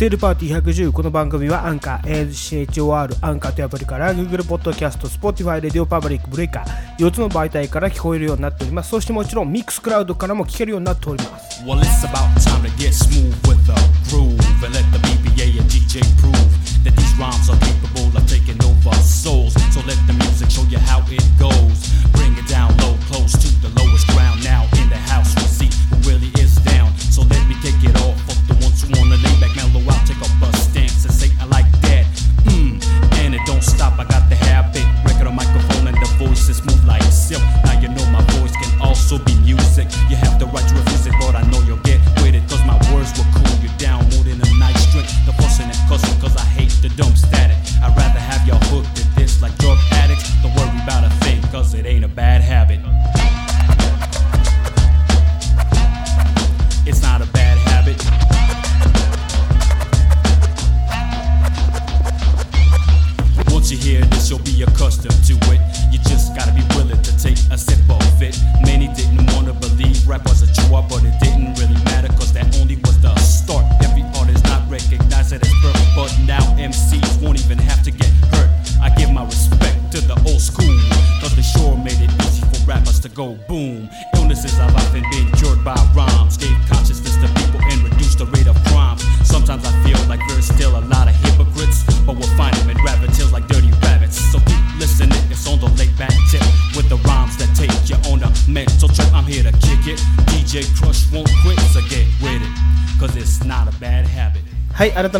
セールパーティー110この番組はアンカー ACHOR アンカーというアプリから Google ポッドキャスト Spotify レディオパブリックブレイカー4つの媒体から聞こえるようになっておりますそしてもちろんミックスクラウドからも聞けるようになっております Well, it's about time to get smooth with the groove and let the BBA and DJ prove that these rhymes are capable of taking over souls. So let the music show you how it goes. Bring it down low, close to the lowest ground.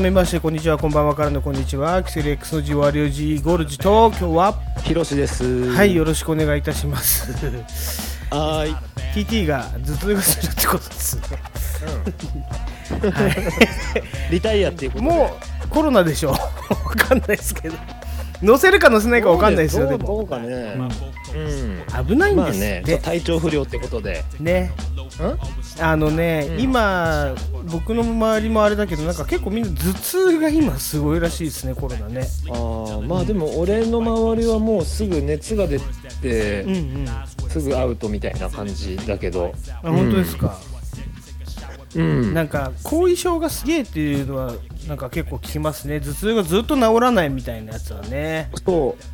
めましてこんにちはこんばんはからのこんにちはキセル X のジワリオジゴルジと今日は？ひろしです。はいよろしくお願いいたしますはーい。TT が頭痛がするってことですねリタイアっていうことで。もうコロナでしょ？わかんないですけど乗せるか乗せないかわかんないですよでもどうかね。うん。危ないんですまあね体調不良ってことで。ねあのね、うん。今僕の周りもあれだけどなんか結構みんな頭痛が今すごいらしいですねコロナね。ああ、まあでも俺の周りはもうすぐ熱が出て、うんうん。あすぐアウトみたいな感じだけど。本当ですか、うん。なんか後遺症がすげえっていうのはなんか結構聞きますね。頭痛がずっと治らないみたいなやつはね。そう。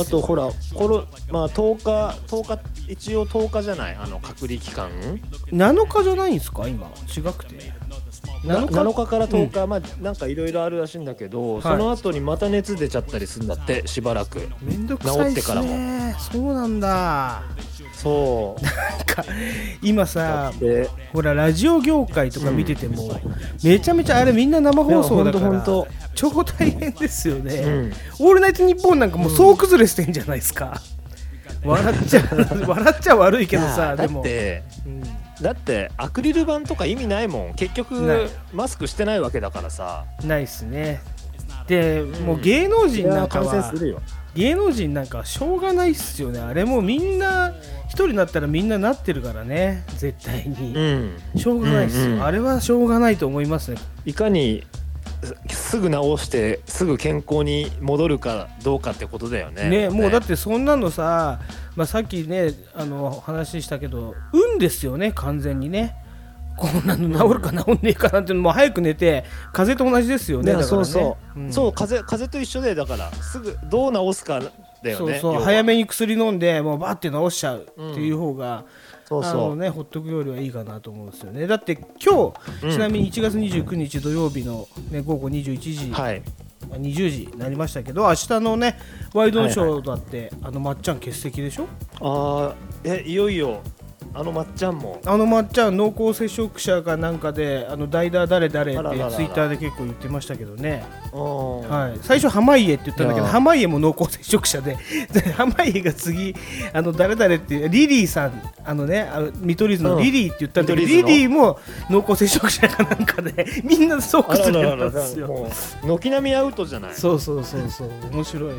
あとほら、コロまあ10日、10日、一応10日じゃない、あの隔離期間？7日じゃないんですか？今。違くて。な7日7日から10日、まあなんかいろいろあるらしいんだけど、その後にまた熱出ちゃったりするんだってしばらく。めんどくさいっす治ってからねそうなんだ。そう。なんか今さでほらラジオ業界とか見てても、めちゃめちゃあれみんな生放送だから超大変ですよね、うん。オールナイトニッポンなんかもう総崩れしてんじゃないですか、笑っちゃ笑っちゃ悪いけどさでも、ってうんだってアクリル板とか意味ないもん。結局マスクしてないわけだからさ。ないっすね。で、もう芸能人なんかは感染するよ。芸能人なんかはしょうがないっすよね。あれもうみんな一人になったらみんななってるからね。絶対に、うん。しょうがないっすよ、うんうん。あれはしょうがないと思いますね。いかにすすぐ治してすぐ健康に戻るかどうかってことだよね。ねもうだってそんなのさ、まあ、さっきねあの話したけど運ですよね完全にね。こんなの治るか治んねえかなんてのもう早く寝て風邪と同じですよねねだからね。そうそう、ん。そう風邪風邪と一緒でだからすぐどう治すかだよねそうそう早めに薬飲んでもうバッて治しちゃうっていう方が、そうそあのねほっとくよりはいいかなと思うんですよね。だって今日、うん。ちなみに1月29日土曜日の、ね、午後21時、うはい。20時になりましたけど明日のねワイドのショーだって、あのまっちゃん欠席でしょ？ああえいよいよあのまっちゃんも。あのまっちゃん濃厚接触者かなんかであの代打誰誰ってツイッターで結構言ってましたけどね、ははい、最初濱家って言ったんだけど濱家も濃厚接触者で。で濱家が次あの誰々ってリリーさん。あのねあの見取り図のリリーって言ったんだけど、リリーも濃厚接触者かなんかで みんなそうあら崩れらららなんですよ軒並みアウトじゃない？そうそうそうそう。面白い、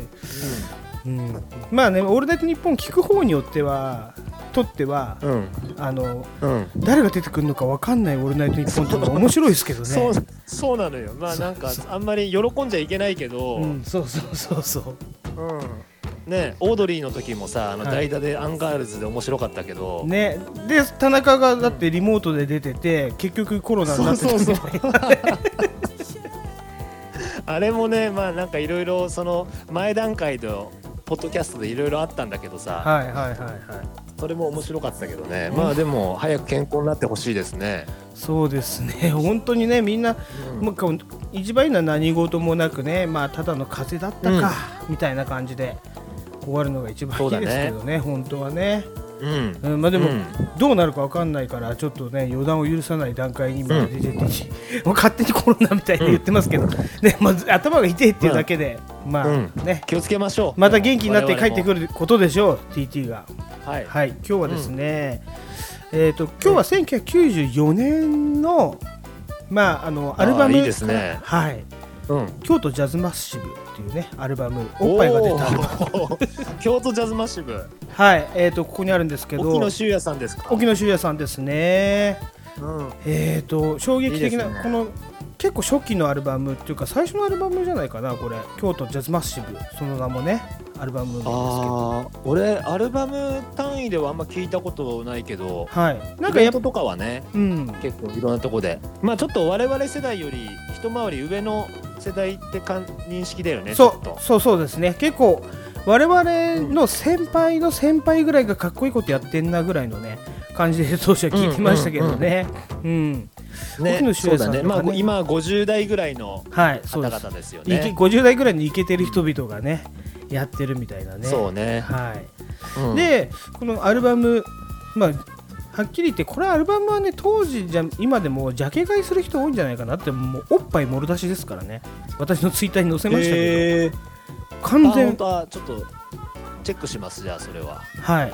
うん、まあね「オールナイトニッポン」聞く方によってはとっては、うん。あのうん。誰が出てくるのか分かんない「オールナイトニッポン」っていうのが面白いですけどね。そうそうなのよ。まあなんかあんまり喜んじゃいけないけど、ううんん、そうそうそうそう。ねオードリーの時もさあのはい。代打でアンガールズで面白かったけど、ね。で田中がだってリモートで出てて結局コロナになってたみたいな。あれもねまあなんかいろいろその前段階のポッドキャストでいろいろあったんだけどさ。はいはいはいはいそれも面白かったけどね。まあでも早く健康になってほしいですね、そうですね。本当にねみんな、うん。もう一番いいのは何事もなくねまあただの風邪だったか、みたいな感じで終わるのが一番いいですけどね。本当はね、うん。うん、まあでも、うん。どうなるかわかんないからちょっとね予断を許さない段階に今出てて、もう勝手にコロナみたいに言ってますけど、ねまず頭が痛いっていうだけで、まあ、うん。ね。気をつけましょう。また元気になって帰ってくるることでしょう TT が。はいはい。今日はですね、えっ、と今日は1994年のまああのアルバムいいですね。はいうん。京都ジャズマッシブっていうねアルバムおっぱいが出た京都ジャズマッシブ。はいえっ、とここにあるんですけど沖野修也さんですか？沖野修也さんですね。うん。えっ、と衝撃的なね。この結構初期のアルバムっていうか最初のアルバムじゃないかなこれ。京都ジャズマッシブその名もねアルバムなんですけど。俺アルバム単位ではあんま聞いたことないけどはい。ななんんかやっぱとかはねうん。結構いろんなとこで。まあちょっと我々世代より一回り上の世代ってかん認識だよねそうそうそうですね。結構我々の先輩の先輩ぐらいがかっこいいことやってんなぐらいのね感じで当初は聞いてましたけどね。うんう也さんとかねだね。まあご今50代ぐらいのはいそう方々ですよいけね50代ぐらいにイケてる人々がねやってるみたいなね。そうね。はい。うん。でこのアルバムまあはっきり言ってこれアルバムはね当時じゃ今でもジャケ買いする人多いんじゃないかなってもうおっぱいもろ出しですからね。私のツイッターに載せましたけど、完全あ本当はちょっとチェックしますじゃあそれは。はい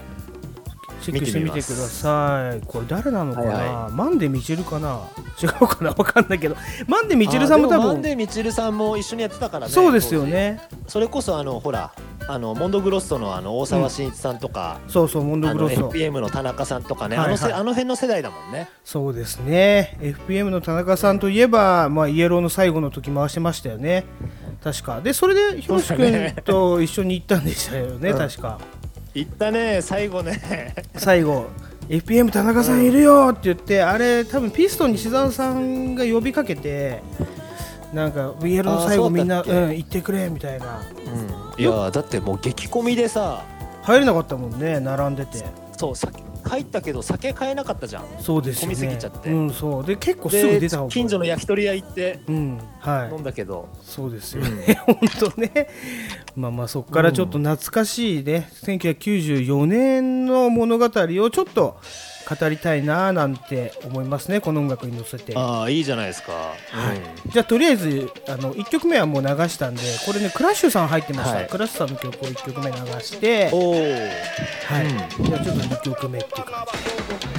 チェックしてみてください。これ誰なのかな、はいマンデミチルかな？違うかな？わかんないけど。マンデミチルさんも多あでマン分デーみちるさんも一緒にやってたからねそうですよね。それこそあのほらあのモンドグロッソのあの大沢慎一さんとか、そうそうモンドグロッソ。FPM の田中さんとかね、はいはい。あのせあの辺の世代だもんね。そうですね。FPM の田中さんといえば、まあ、イエローの最後の時回してましたよね。確か。でそれでひろし君と一緒に行ったんでしたよね、うん。確か行ったね最後ね。最後 FPM 田中さんいるよって言って、あれ多分ピストン西澤さんが呼びかけてなんかイエローの最後みんなそうん行ってくれみたいな。いやーだってもう激混みでさ入れなかったもんね並んでて。そうさ入ったけど酒買えなかったじゃん。そうですよね。混みすぎちゃって。うんそう。で結構すぐで出た近所の焼き鳥屋行ってうんはい。飲んだけど、そうですよね、本当ね。まあまあそこからちょっと懐かしいね、1994年の物語をちょっと語りたいななんて思いますね、この音楽に乗せて。ああいいじゃないですか、はい、じゃあとりあえずあの1曲目はもう流したんでこれねクラッシュさん入ってました、はい。クラッシュさんの曲を1曲目流して、おおはい。じゃあちょっと2曲目っていうかじ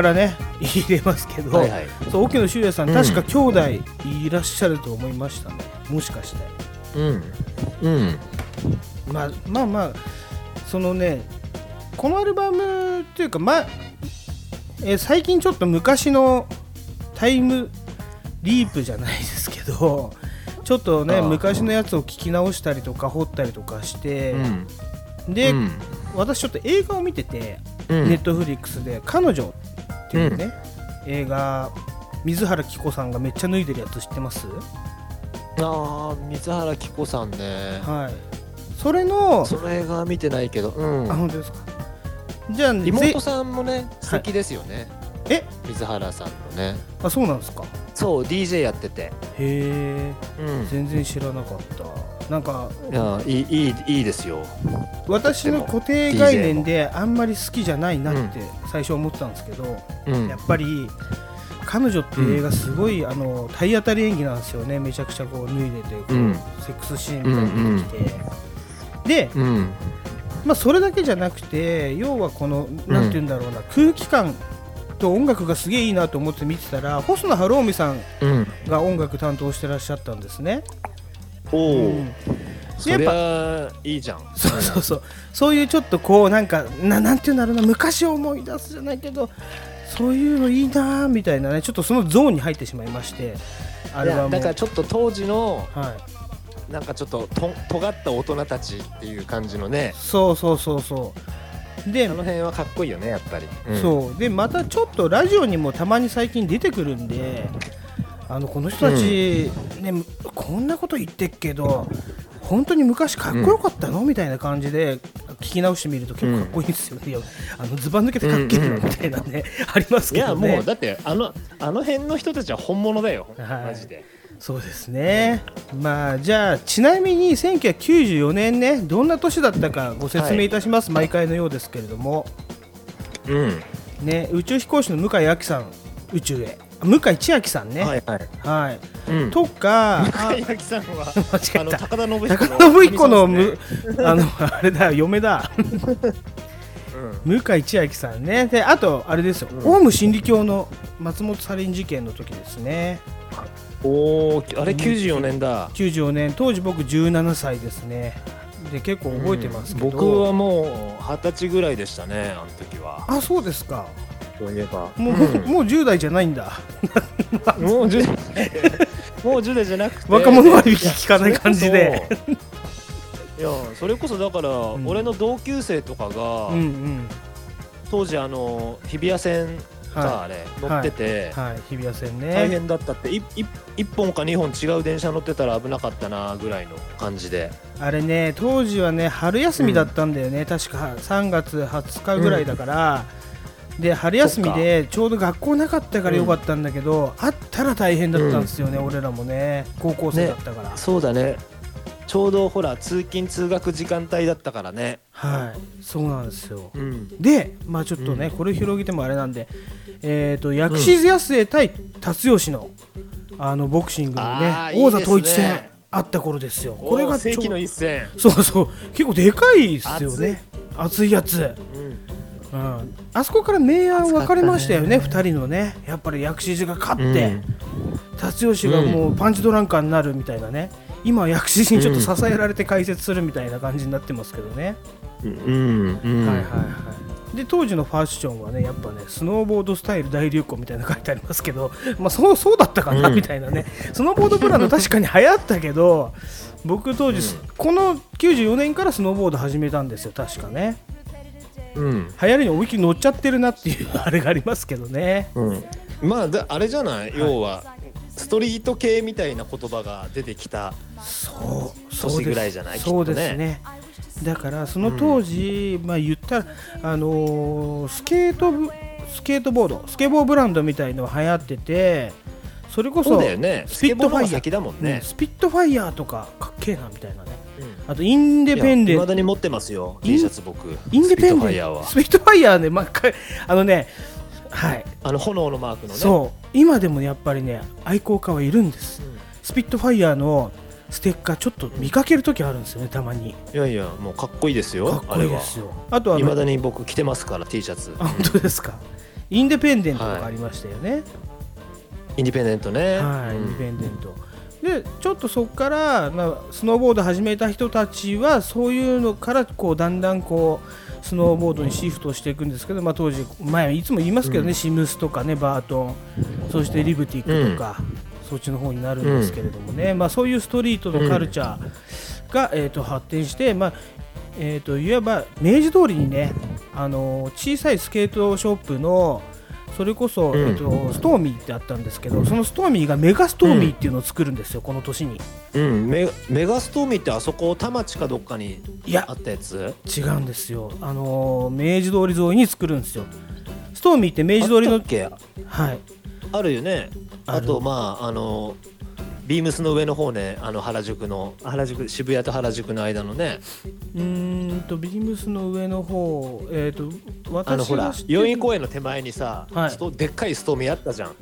からね 入れますけど、はいはい。そう沖野修也さん、うん。確か兄弟いらっしゃると思いましたね。もしかして。うん。うん。まあまあまあそのねこのアルバムっていうかまあ、えー最近ちょっと昔のタイムリープじゃないですけど ちょっとね昔のやつを聞き直したりとか掘ったりとかして、で、うん。私ちょっと映画を見てて、うん。ネットフリックスで「彼女」ていうね、映画水原希子さんがめっちゃ脱いでるやつ知ってます？ああ水原希子さんね。はい。それのその映画は見てないけどうん。あ本当ですか。じゃあぜ妹さんもね素敵ですよね、え？水原さんのね。あそうなんですか？そう DJ やってて。へえうん。全然知らなかった。なんかいやいいいいいいですよ。私の固定概念であんまり好きじゃないなって最初思ってたんですけど、うん。やっぱり彼女っていう映画すごい、あの体当たり演技なんですよね。めちゃくちゃこう脱いでてこう、うん。セックスシーンみたいに出てきて、で、うん。まあ、それだけじゃなくて要はこのなんて言うんだろうな、空気感と音楽がすげえいいなと思って見てたら細野晴臣さんうん。が音楽担当してらっしゃったんですね。おお、うん。そりゃいいじゃん。そうそうそう。そういうちょっとこうなんかななんていうんだろうな昔を思い出すじゃないけどそういうのいいなーみたいなねちょっとそのゾーンに入ってしまいましてアいやルバムだからちょっと当時のはい。なんかちょっとと尖った大人たちっていう感じのね。そうそうそうそうであの辺はかっこいいよねやっぱり、うん。そう。でまたちょっとラジオにもたまに最近出てくるんであのこの人たち、ねこんなこと言ってっけど本当に昔かっこよかったの、みたいな感じで聞き直してみると結構かっこいいんですよね、いやあのズバ抜けてかっけえなみたいなね、ありますいやけどね。もうだってあのあの辺の人たちは本物だよ、はい。マジでそうですね。まあじゃあちなみに1994年ねどんな年だったかご説明いたします、毎回のようですけれども。うん。ね宇宙飛行士の向井亜紀さん宇宙へ。向井千秋さんね。はいはい、はい。うん、とかあ向井明さんは 間違えた。高田信彦高田信彦のむ、神あのあれだ嫁だ。様ですね向井千秋さんね。であとあれですよ、うん。オウム真理教の松本サリン事件の時ですね。うん、おおあれ94年だ。94年。当時僕17歳ですね。で結構覚えてますけど、うん。僕はもう二十歳ぐらいでしたねあの時は。あそうですか。そういえば。もう,、ん。もう10代じゃないんだ。もう10代。もう10代じゃなくて。若者割引聞かない感じで。いやそれこそだから、ん。俺の同級生とかが、うんうん。当時あの日比谷線か、はあれ乗ってて、はい。日比谷線ね。大変だったって。いい1本か2本違う電車乗ってたら危なかったなぐらいの感じで。あれね当時はね春休みだったんだよね、確か3月20日ぐらいだから、で春休みでちょうど学校なかったからよかったんだけど、あったら大変だったんですよね、俺らもね。高校生だったから、そうだねちょうどほら通勤通学時間帯だったからね。はい。そうなんですよ。うん。でまあちょっとね、うん。これ広げてもあれなんでえっ、と薬師康生対辰吉のあのボクシングのね王座統一戦あった頃ですよ。これが世紀の一戦、そうそう。結構でかいですよね。熱い。やつ。うん。うん、あそこから明暗分かれましたよね、熱か2人のね、やっぱり薬師寺が勝ってうん、辰吉がもうパンチドランカーになるみたいなね、今は薬師寺にちょっと支えられて解説するみたいな感じになってますけどね、うん。うん。はいはいはい。で当時のファッションはねやっぱねスノーボードスタイル大流行みたいなの書いてありますけど、まあ、そうそうだったかなうん。みたいなね、スノーボードブランド確かに流行ったけど 僕当時、この94年からスノーボード始めたんですよ確かね。うん。流行りに思いっきり乗っちゃってるなっていうあれがありますけどね。うん、まあだあれじゃない、要はストリート系みたいな言葉が出てきたそうそう年ぐらいじゃない？そうですね。だからその当時、まあ言ったらあのースケートブスケートボードスケボーブランドみたいのが流行っててそれこそスピットファイヤー。ね。うんスピットファイヤーとかかっけえなみたいなね。うん。あとインデペンデント。いまだに持ってますよ T シャツ僕。インデペンスピットファデンイヤーは。トスピットファイヤーね、まあ、かあのねはい。あの炎のマークのね。そう。今でもやっぱりね愛好家はいるんです。うん。スピットファイヤーのステッカーちょっと見かけるときあるんですよねたまに。いやいやもうかっこいいですよ。かっこいいですよ。あとあのいまだに僕着てますから T シャツ。あ本当ですか。インデペンデントとかありましたよね。インディペンデントね。はい、うん。インデペンデントでちょっとそこから、まあ、スノーボード始めた人たちはそういうのからこうだんだんこうスノーボードにシフトしていくんですけど、まあ、当時前いつも言いますけどね、うん。シムスとかねバートンそしてリブティックとか、そっちの方になるんですけれどもね、まあ、そういうストリートのカルチャーが、えー、と発展して、まあえー、といわば明治通りにね、あのー小さいスケートショップのそれこそ、うん。えっと、ストーミーってあったんですけどそのストーミーがメガストーミーっていうのを作るんですよ、この年に。うん。メメガストーミーってあそこ田町かどっかにあったやつ？違うんですよ。あのー明治通り沿いに作るんですよ。ストーミーって明治通りのはい。あるよね。あとまああのビームスの上の方ねあの原宿の。原宿渋谷と原宿の間のね。うーんとビームスの上の方えっ、と私あのほら代々木公園の手前にさ、はい。ストでっかいストーミーあったじゃん。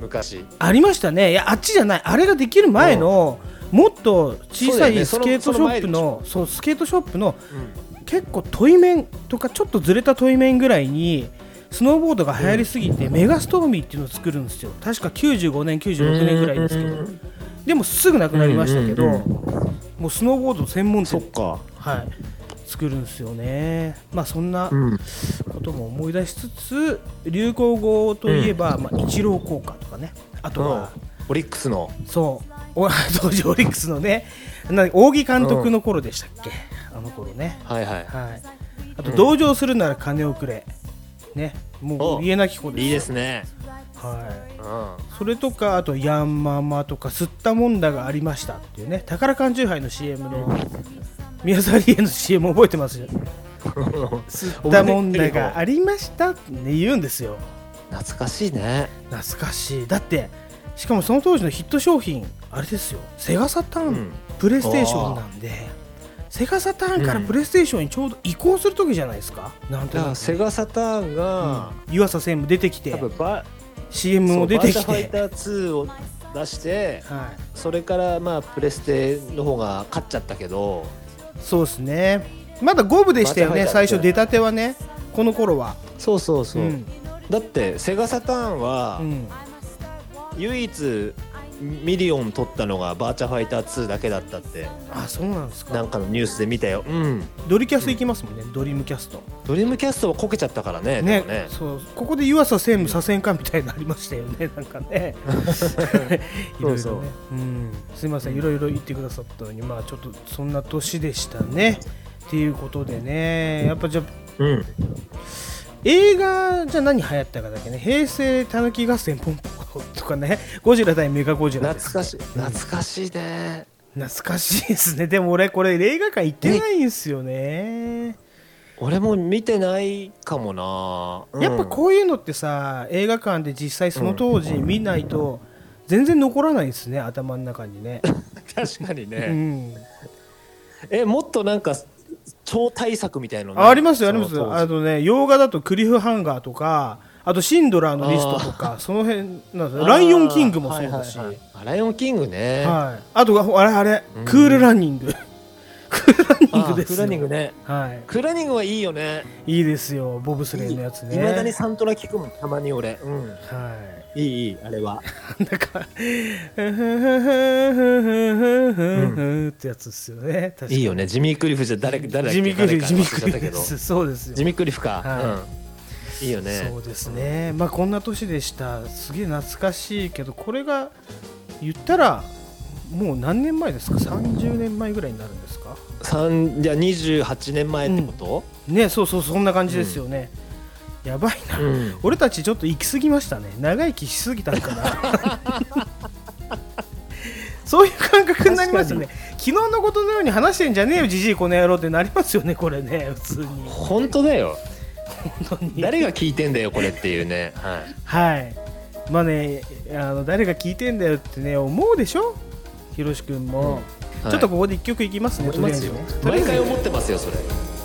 昔。ありましたね。いやあっちじゃない。あれができる前の、もっと小さいスケートショップのそうスケートショップの結構対面とかちょっとずれた対面ぐらいにスノーボードが流行りすぎて、メガストーミーっていうのを作るんですよ。確か95年96年ぐらいですけど。でもすぐなくなりましたけど、もうスノーボード専門店。そっか。はい。作るんですよね。まあそんなうん。ことも思い出しつつ流行語といえば、まあ、イチロー効果とかね。あとは、オリックスの。そう。お 当時オリックスのねな扇監督の頃でしたっけ、あの頃ね。はいはい。はい。あと同情するなら金をくれねもうお家なき子です。いいですね。はい。うん。それとかあとヤンママとか吸ったもんだがありましたっていうね宝缶チューハイの CM の宮沢りえの CM 覚えてます？よ吸ったもんだがありましたってね言うんですよ。懐かしいね。懐かしい。だってしかもその当時のヒット商品あれですよ。セガサターン、うん。プレイステーションなんでセガサターンからプレイステーションにちょうど移行する時じじゃないですか、なんとだからなくセガサターンが、うん。湯浅専務出てきて。CM も出てきバーチャファイてター2を出してはい。それからまあプレステの方が勝っちゃったけど。そうですね。まだ五分でしたよね最初出たてはねこの頃は。そうそうそう、ん。だってセガサターンはうん。唯一ミリオン取ったのがバーチャファイター2だけだったって。あそうなんですか。なんかのニュースで見たよ。うん。ドリキャス行きますもんね、ドリームキャスト。ドリームキャストはこけちゃったからねねね。そうここで湯川専務左遷かみたいなのありましたよね なんかね。いろいろね。うん、すいませんいろいろ言ってくださったのにまあちょっとそんな年でしたね。っていうことでね。やっぱじゃあうん映画じゃ何流行ったかだけね平成たぬき合戦ポンポコとかねゴジラ対メガゴジラ懐かしい。懐かしいね。懐かしいですね。でも俺これ映画館行ってないんですよね。俺も見てないかもな、うん。やっぱこういうのってさ映画館で実際その当時見ないと全然残らないですね頭の中にね、確かにうね、ん、えもっとなんか超大作みたいなのあありますよあります。あとね洋画だとクリフハンガーとかあとシンドラーのリストとかその辺なんですよライオンキングもそうだし、はいはいはい。あライオンキングね、はい、あとあれあれ、うん。クールランニング。クールランニングですよ。ラニングね。はい。クーラニングはいいよね。いいですよボブスレーのやつね。いまだにサントラ聞くもんたまに俺。うん。はいいいいいあれは。なんか「うんってやつですよねいいよねジミー・クリフじゃ誰誰だっけジミークリフジミークリフそうですよジミー・クリフか、はい、うん、いいよねそうですね、まあこんな年でしたすげえ懐かしいけどこれが言ったらもう何年前ですか30年前ぐらいになるんですかじゃ二28年前ってこと、うん、ねそうそうそんな感じですよね、うんやばいな。うん俺たちちょっと行き過ぎましたね。長生きしすぎたんかな。そういう感覚になりますよね。昨日のことのように話してんじゃねえよ、じじいこの野郎ってなりますよね、これね、普通に。本当だよ本当に誰が聞いてんだよこれっていうねはいはい。まあね、あの誰が聞いてんだよってね、思うでしょ、ひろし君も。はいちょっとここで一曲いきますね、思いますよとりあえずね毎回思ってますよそれ「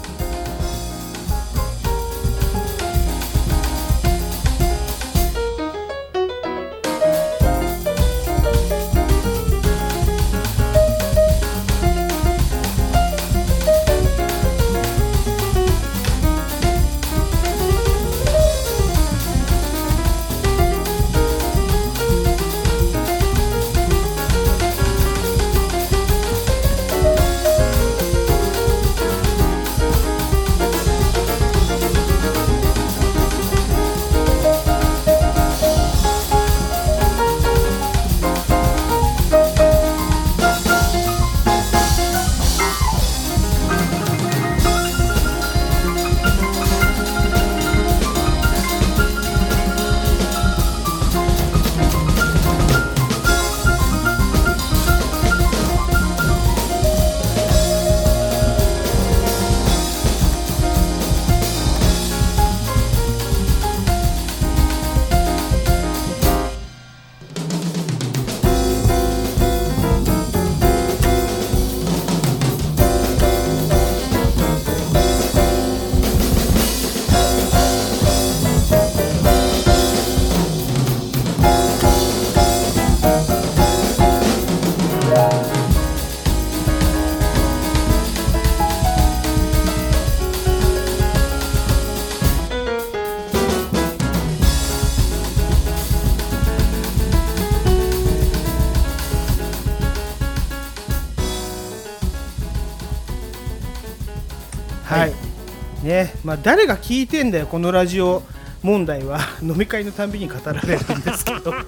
まあ、誰が聞いてんだよこのラジオ問題は。飲み会のたんびに語られるんですけど。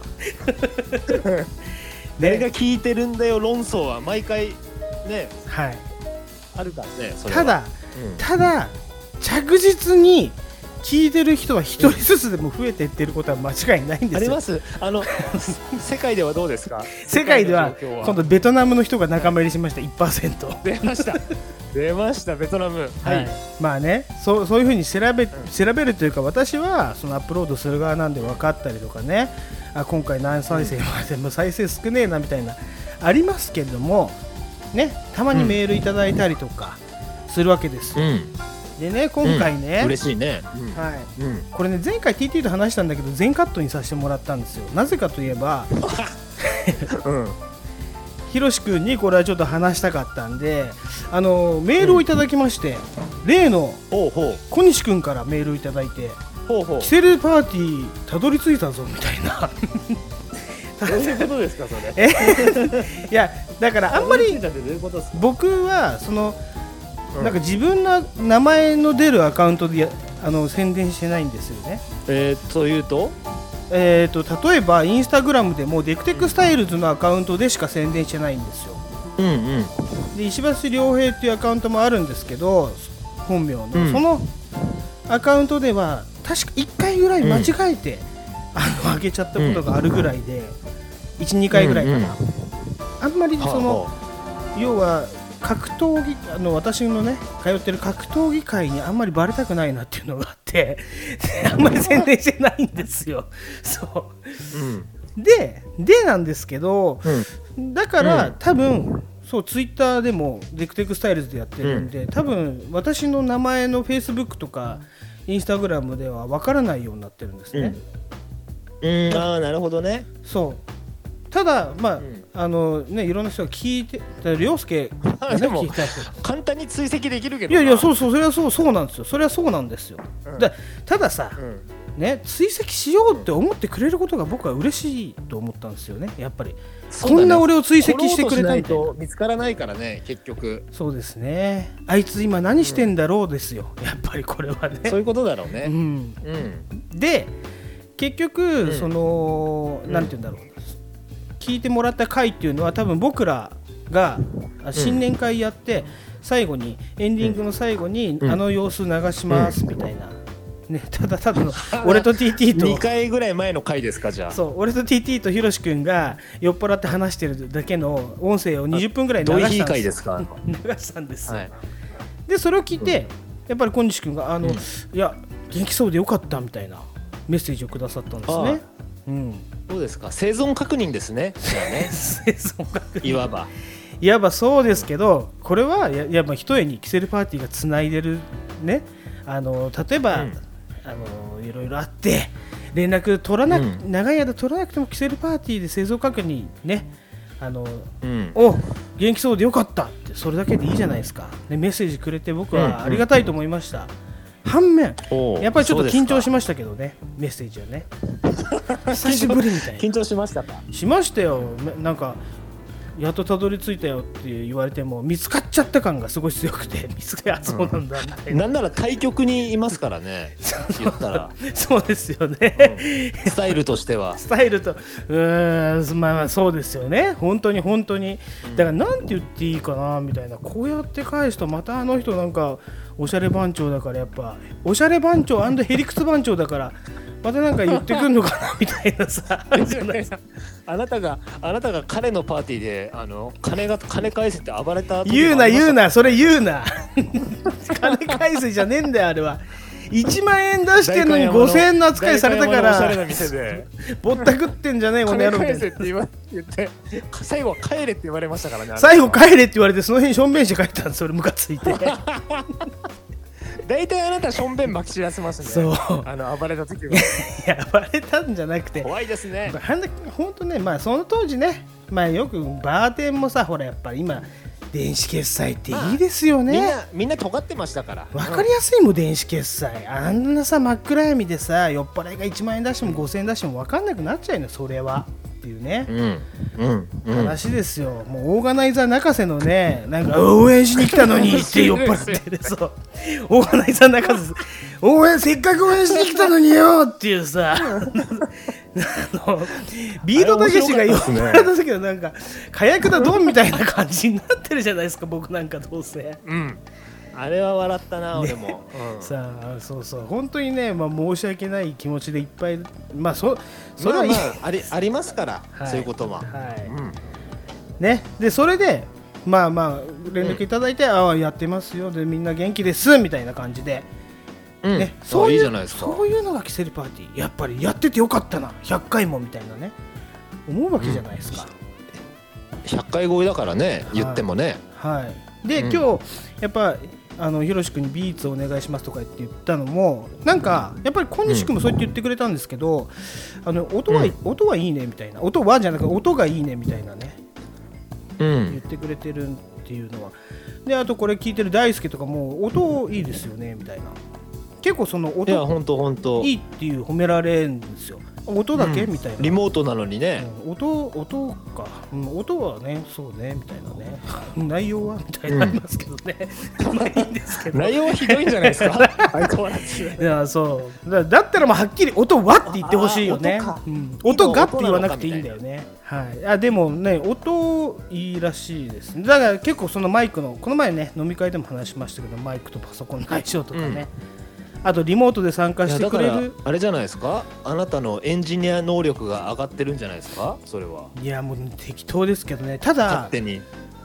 誰が聞いてるんだよ論争は毎回ねはい、あるからねただうん。ただ着実に聞いてる人は一人ずつでも増えていってることは間違いないんですよ。あります。あの 世界ではどうですか？世界では今度ベトナムの人が仲間入りしました。1%。出ました。出ましたベトナム。はい、まあねそうそういうふうに調べ調べるというか私はそのアップロードする側なんで分かったりとかね。あ今回何再生までも再生少ねえなみたいなありますけれどもねたまにメールいただいたりとかするわけです、うんでね今回ね、嬉しいね。はい、うん、うん、これね前回 TT と話したんだけど全カットにさせてもらったんですよ。なぜかといえばうん。ひろし君にこれはちょっと話したかったんであのメールをいただきまして、例の小西君からメールをいただいてほうほう。キセルパーティーたどり着いたぞみたいな。どういうことですかそれ。え？いやだからあんまり僕はその、うん。なんか自分の名前の出るアカウントでやあの宣伝してないんですよね。えー、というと？えー、と例えばインスタグラムでもデクテクスタイルズのアカウントでしか宣伝してないんですよ。うんうん。で石橋良平っていうアカウントもあるんですけど本名の、うん。そのアカウントでは確か1回ぐらい間違えて、あの上げちゃったことがあるぐらいで、12回ぐらいかな、うん。うんあんまりその、は要は格闘技あの私のね通ってる格闘技界にあんまりバレたくないなっていうのがあって あんまり宣伝してないんですよ。そあうん。うででなんですけどうん。だから、うん。多分そうツイッターでもデクテクスタイルズでやってるんで、多分私の名前のフェイスブックとかインスタグラムではわからないようになってるんですね。うん。ああなるほどね。そうただまあ、ん。あのねいろんな人が聞いて涼介がねでも簡単に追跡できるけどいやいやうそうそうそれはそうそうなんですよ。それはそうなんですよ、うん。だたださ、うん。ね追跡しようって思ってくれることが僕は嬉しいと思ったんですよねやっぱり。ね。こんな俺を追跡してくれたいと見つからないからね結局。そうですね。あいつ今何してんだろうですよ、やっぱりこれはね。そういうことだろうね。うん、うん。で結局、ん。そのうん。なんて言うんだろう聞いてもらった回っていうのは多分僕らがあ新年会やって、最後にエンディングの最後に、うん。あの様子流しますみたいな、ね、ただただの俺と TT と。2回ぐらい前の回ですかじゃあ。そう俺と TT とひろし君が酔っ払って話してるだけの音声を20分ぐらい流したんです流したんですよ、はい。でそれを聞いて、やっぱり小西君があの、うん。いや元気そうでよかったみたいなメッセージをくださったんですね。うん、どうですか？生存確認ですね。じゃあね。生存確認。いわば。いわばそうですけどこれはややっぱ一重にキセルパーティーがつないでるね。あの例えば、うん。あのいろいろあって連絡取らなく、うん。長い間取らなくてもキセルパーティーで生存確認ね。あのうん。お元気そうでよかったってそれだけでいいじゃないですか、ね、メッセージくれて僕はありがたいと思いました、反面やっぱりちょっと緊張しまましたけどねメッセージはね。久しぶりみたいな。緊張しましたか？しましたよ。めなんかやっとたどり着いたよって言われても見つかっちゃった感がすごい強くて 見つかあそうなんだみたいな、なんなら対局にいますからねそう。ですよね、スタイルとしては。スタイルとうーんまあまあそうですよね。本当に本当に。だからなんて言っていいかなみたいな。こうやって返すとまたあの人なんかおしゃれ番長だからやっぱおしゃれ番長ヘリクツ番長だからまたなんか言ってくんのかなみたいなさ あなたがあなたが彼のパーティーであの金が金返せって暴れた時言うな言うなそれ言うな。金返せじゃねえんだよあれは1万円出してんのに5000円の扱いされたから。ぼったくってんじゃねえこの野郎最後は帰れって言われましたからね最後帰れって言われてその辺しょんべんして帰ったんですそれムカついて。大体あなたしょんべんまき散らせますねそう。あの暴れた時は。やばれたんじゃなくて。怖いですね。はんだほんとねまあその当時ね。まあよくバーテンもさほらやっぱり今電子決済っていいですよみんねなみんな尖ってましたから。わかりやすいもん電子決済。あんなさ真っ暗闇でさ酔っ払いが1万円出しても5000円出しても分かんなくなっちゃうのそれはっていうね、うん。うん。うん。話ですよ。もうオーガナイザー泣かせのねなんか応援しに来たのに って酔っ払ってるそうオーガナイザー泣かせ応援せっかく応援しに来たのによっていうさ。あのビートたけしが酔っ払った時はなんか火薬だドンみたいな感じになってるじゃないですか僕なんかどうせ。うんあれは笑ったな俺も。うん。さあそうそう。本当にね、まあ、申し訳ない気持ちでいっぱいまあそそれはいい、まあまあありありますからはい。そういうことは。はい。うん。ね。でそれでまあまあ連絡いただいて、ああやってますよ。でみんな元気ですみたいな感じで、うん。ね。あそういうそういうのがキセルパーティー。やっぱりやっててよかったな。100回もみたいなね。思うわけじゃないですか、100回超えだからね言ってもね。はい。で、うん。今日やっぱあのひろし君にビーツお願いしますとか言って言ったのもなんかやっぱり小西君もそうやって言ってくれたんですけど、あの音は、うん。音はいいねみたいな。音はじゃなくて音がいいねみたいなね。う言っんてくれてるっていうのは。であとこれ聞いてる大輔とかも音いいですよねみたいな。結構その音いや本当本当いいっていう褒められるんですよ音だけ、うん。みたいな。リモートなのにね。うん。音音か、うん、音はねそうねみたいなね。内容は？みたいになりますけどね、まあいいんですけど。内容はひどいんじゃないですか？相変わらず。いやそう。だだったらもうはっきり音はって言ってほしいよね。音がって言わなくていいん今だよね。はい。あでもね音いいらしいです。だから結構そのマイクのこの前ね飲み会でも話しましたけどマイクとパソコンの相性とかね、あとリモートで参加してくれるあれじゃないですか？あなたのエンジニア能力が上がってるんじゃないですか？それは。いやもう適当ですけどね。ただ勝手に。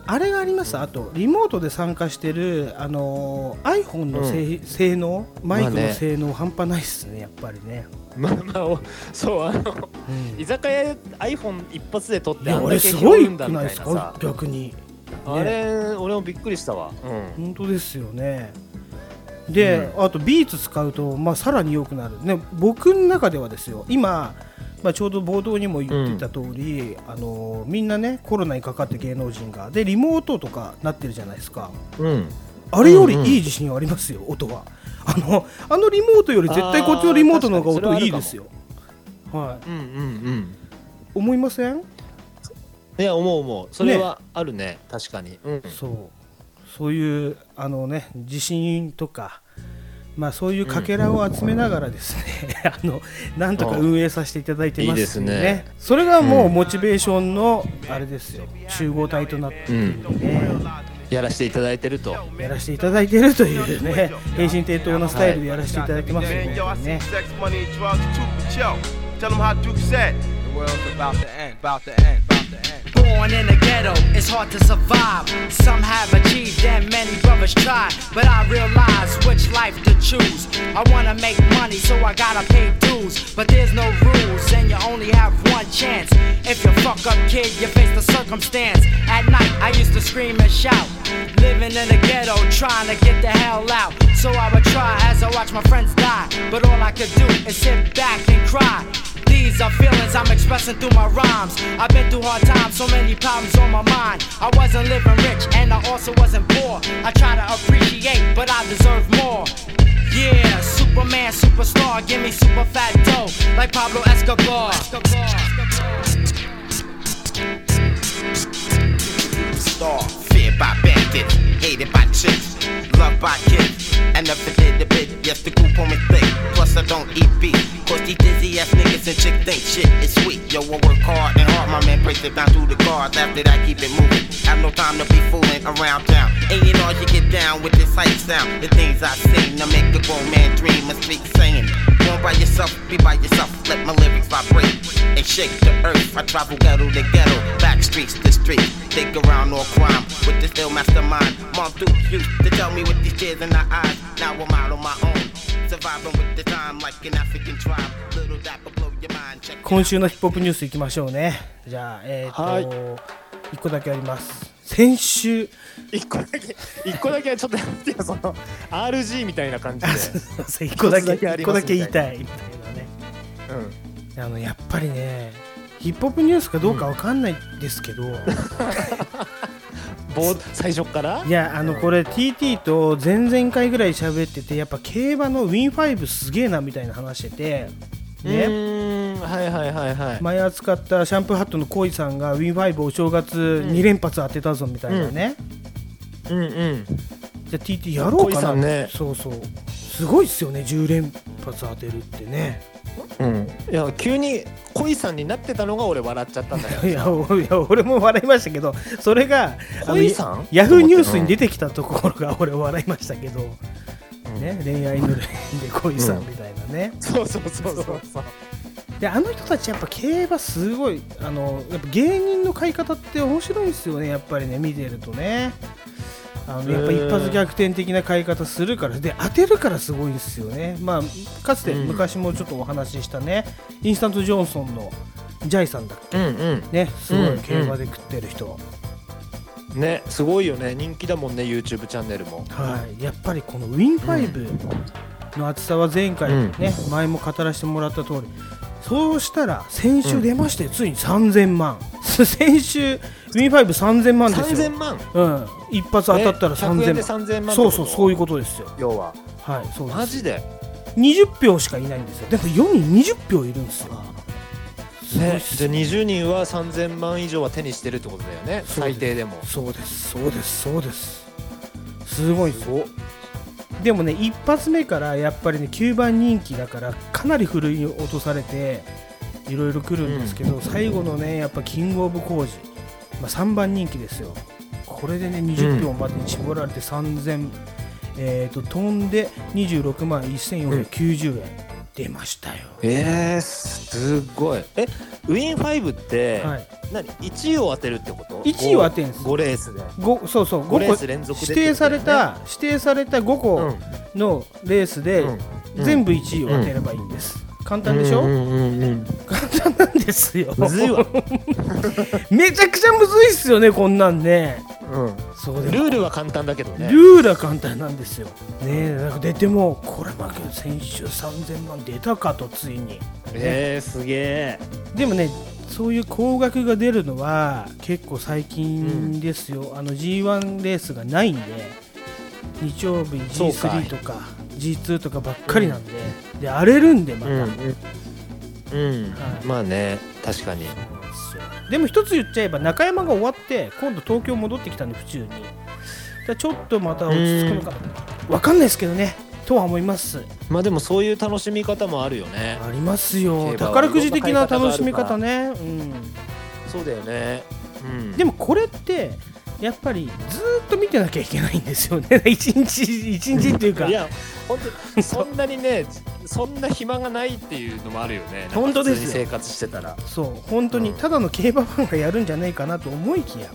あれがあります。あとリモートで参加してるあのー iPhone のせい、性能？マイクのまあね。性能半端ないっすねやっぱりね、まあまあおそうあのうん。居酒屋で iPhone 一発で撮ってあんだけ俺すごいんだみくないですかたいなさ逆に。あれ俺もびっくりしたわ。うん。本当ですよねで、あとビーツ使うと、まあ、さらに良くなる、ね、僕の中ではですよ今、まあ、ちょうど冒頭にも言ってた通り、あのみんなねコロナにかかって芸能人がでリモートとかなってるじゃないですか。うん。あれよりいい自信ありますよ、音は。あのあのリモートより絶対こっちのリモートの方が音いいですよ。はい。うんうんうん。思いません？いや思う思う。それはあるね確かに。うん。そうそういうあのね自信とかまあそういうかけらを集めながらですね、あのなんとか運営させていただいてますいいですね。それがもうモチベーションのあれですよ。集合体となっているんで。ね、やらせていただいてると。やらせていただいているというね平身低頭なスタイルでやらせていただいてますね。Sex, money, and drugs too, but yo, tell them how Duke said. The world's about to end, about to end, about to end. Born in the ghetto, it's hard to survive. Some have achieved and many brothers try. But I realize which life to choose. I wanna make money, so I gotta pay dues. But there's no rules, and you only have one chance. If you fuck up, kid, you face the circumstance. At night, I used to scream and shout. Living in the ghetto, trying to get the hell out. So I would try as I watch my friends die. But all I could do is sit back and cry. These are feelings I'm expressing through my rhymes. I've been through hard times, so many problems on my mind. I wasn't living rich, and I also wasn't poor. I try to appreciate, but I deserve more. Yeah, Superman, superstar, give me super fat dough, like Pablo Escobar. Star, feared by bandits, hated by chicks, loved by kids. I never did a bit, yes, the group on me thick. Plus, I don't eat beef. Cause these dizzy ass niggas and chicks think shit is sweet. Yo, I work hard and hard, my man breaks it down through the cards. After that, keep it moving. I have no time to be fooling around town. Ain't you know, you get down with this hype sound. The things I sing to make a grown man dream and speak saying Born by yourself, be by yourself. Let my lyrics vibrate and shake the earth. I travel ghetto to ghetto, back streets to street. Think around all crime with this ill mastermind. Mom Duke used to tell me with these tears in her eyes. Now I'm out on my own. Surviving with the time like an African tribe. Little dapper blow your mind. Check it 今週のヒップホップニュースいきましょうねじゃあえっ、と、はい一個だけあります 先週。一個だけ一個だけはちょっとやってよその RG みたいな感じで。一個だけ一個だけ言いたいみたいなね。あのやっぱりねヒップホップニュースかどうかわかんないですけど、ぼ最初から？いやあのこれ TT と前々回ぐらい喋っててやっぱ競馬のウィン5すげえなみたいな話してて。うね。はいはいはいはい。前扱ったシャンプーハットのコイさんが Win5 お正月2連発当てたぞみたいなね、うんうん。じゃあ TT やろうかな。ね。そうそう。すごいっすよね10連発当てるってね。うん。いや急に恋さんになってたのが俺笑っちゃったんだよ。いやおいや俺も笑いましたけどそれが恋さん？ヤフーニュースに出てきたところが俺笑いましたけど、ね、恋愛ぬるいで恋さんみたいなね、そうそうそうそうそう。であの人たちやっぱ競馬すごいあのやっぱ芸人の買い方って面白いですよねやっぱりね見てるとね。あのやっぱ一発逆転的な買い方するからで当てるからすごいですよね。まあかつてうん。昔もちょっとお話ししたね、インスタントジョンソンのジャイさんだっうんうん。けねすごうんい競馬で食ってる人、ねすごいよね。人気だもんね YouTube チャンネルも。はい。やっぱりこの Win5 の厚さは前回うん。ね、前も語らせてもらった通り。そうしたら先週出まして、ついに3000万。先週 Win53000 万ですよ。3000万？うん、一発当たったらえ100円で3000万3000万そうそうそういうこことですよ。と要は。はいそうですマジで？20票しかいないんですよ。でも世に20票いるんですよねじゃあ20人は3000万以上は手にしてるってことだよね。そうです。最低でも。そうです。そうです。そうです。すごいです。でもね一発目からやっぱりね9番人気だからかなりふるい落とされていろいろ来るんですけど、最後のねやっぱキングオブコージ、まあ、3番人気ですよ。これでね20票までに絞られて3000、えー、と飛んで26万1490円、出ましたよ。えー、すごい。えウィン5って、はい。何？1位を当てるってこと？1位を当てるんです5レースで。ごそうそう5レ5ー個ス連続で指定された、指定された5個のレースで、うん。全部1位を当てればいいんです、簡単でしょ、うんうんうんうん。簡単なんですよ。むずいわ、めちゃくちゃむずいっすよねこんなんねうん、そうでルールは簡単だけどね。ルールは簡単なんですよ。ねえなんか出てもこれ負け先週3000万出たかとついに。えー、すげえ。でもねそういう高額が出るのは結構最近ですよ、あの G1 レースがないんで日曜日そうか G3 とか G2 とかばっかりなんで、で荒れるんでまた、うんうん、うん。はい。まあね確かにですよ。でも一つ言っちゃえば中山が終わって今度東京戻ってきたんで府中に。だちょっとまた落ち着くのか。わかんないですけどね。とは思います。まあでもそういう楽しみ方もあるよね。ありますよ。宝くじ的な楽しみ方ね、うん、そうだよね。うん。でもこれってやっぱりずーっと見てなきゃいけないんですよね。一日一日っていうか。いや本当そんなにねそんな暇がないっていうのもあるよね。本当です生活してたら。そう本当にうん。ただの競馬ファンがやるんじゃないかなと思いきや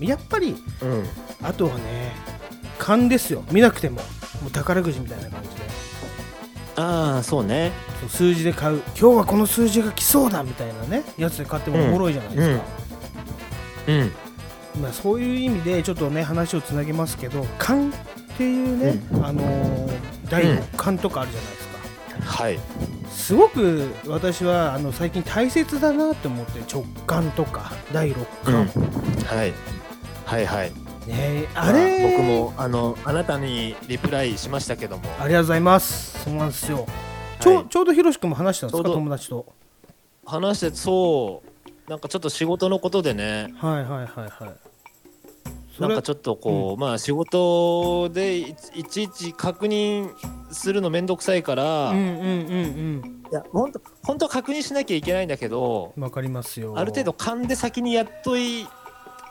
やっぱりうん。あとはね勘ですよ。見なくても。もう宝くじみたいな感じで。ああそうね。数字で買う。今日はこの数字が来そうだみたいなねやつで買ってもおもろいじゃないですか、うんまあ、そういう意味でちょっとね話をつなげますけど勘っていうね、あのー第六感とかあるじゃないですか、はい。すごく私はあの最近大切だなって思って直感とか第六感、はい。はいはい。ねあれ、ま僕もあのあなたにリプライしましたけども。ありがとうございます。そうなんですよ。ちょ,、はい。ちょうどひろし君も話したんですか？友達と。話してそうなんかちょっと仕事のことでね。はいはいはいはい。なんかちょっとこう、まあ仕事でいいちいち確認するのめんどくさいから、いうんうんうん。や本当本当は確認しなきゃいけないんだけどうんわかりますよ。ある程度勘で先にやっとい